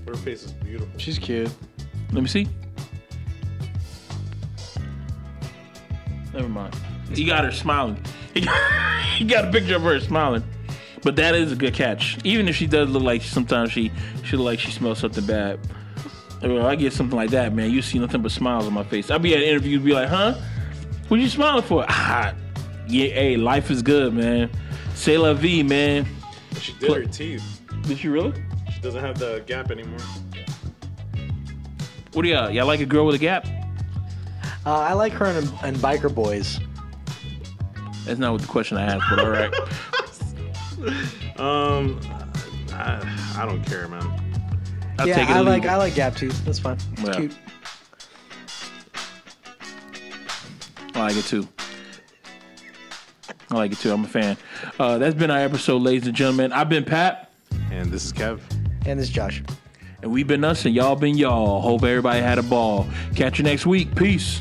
Her face is beautiful. She's cute. Let me see. Never mind. He got her smiling. He got, he got a picture of her smiling. But that is a good catch. Even if she does look like sometimes she she look like she smells something bad. Well, I get something like that, man. You see nothing but smiles on my face. I'll be at interviews, be like, huh? What you smiling for? Ah, yeah, hey, life is good, man. Say la vie, man. She did her teeth. Did she really? She doesn't have the gap anymore. What do y'all? Y'all like a girl with a gap? Uh, I like her and, and Biker Boys. That's not what the question I asked, but all right. Um, I, I don't care, man. I'll yeah, take it or I like. I like Gap Tooth. That's fine. It's Yeah. cute. I like it too. I like it too. I'm a fan. Uh, that's been our episode, ladies and gentlemen. I've been Pat, And this is Kev. And this is Josh. and we've been us, and y'all been y'all. Hope everybody had a ball. Catch you next week. Peace.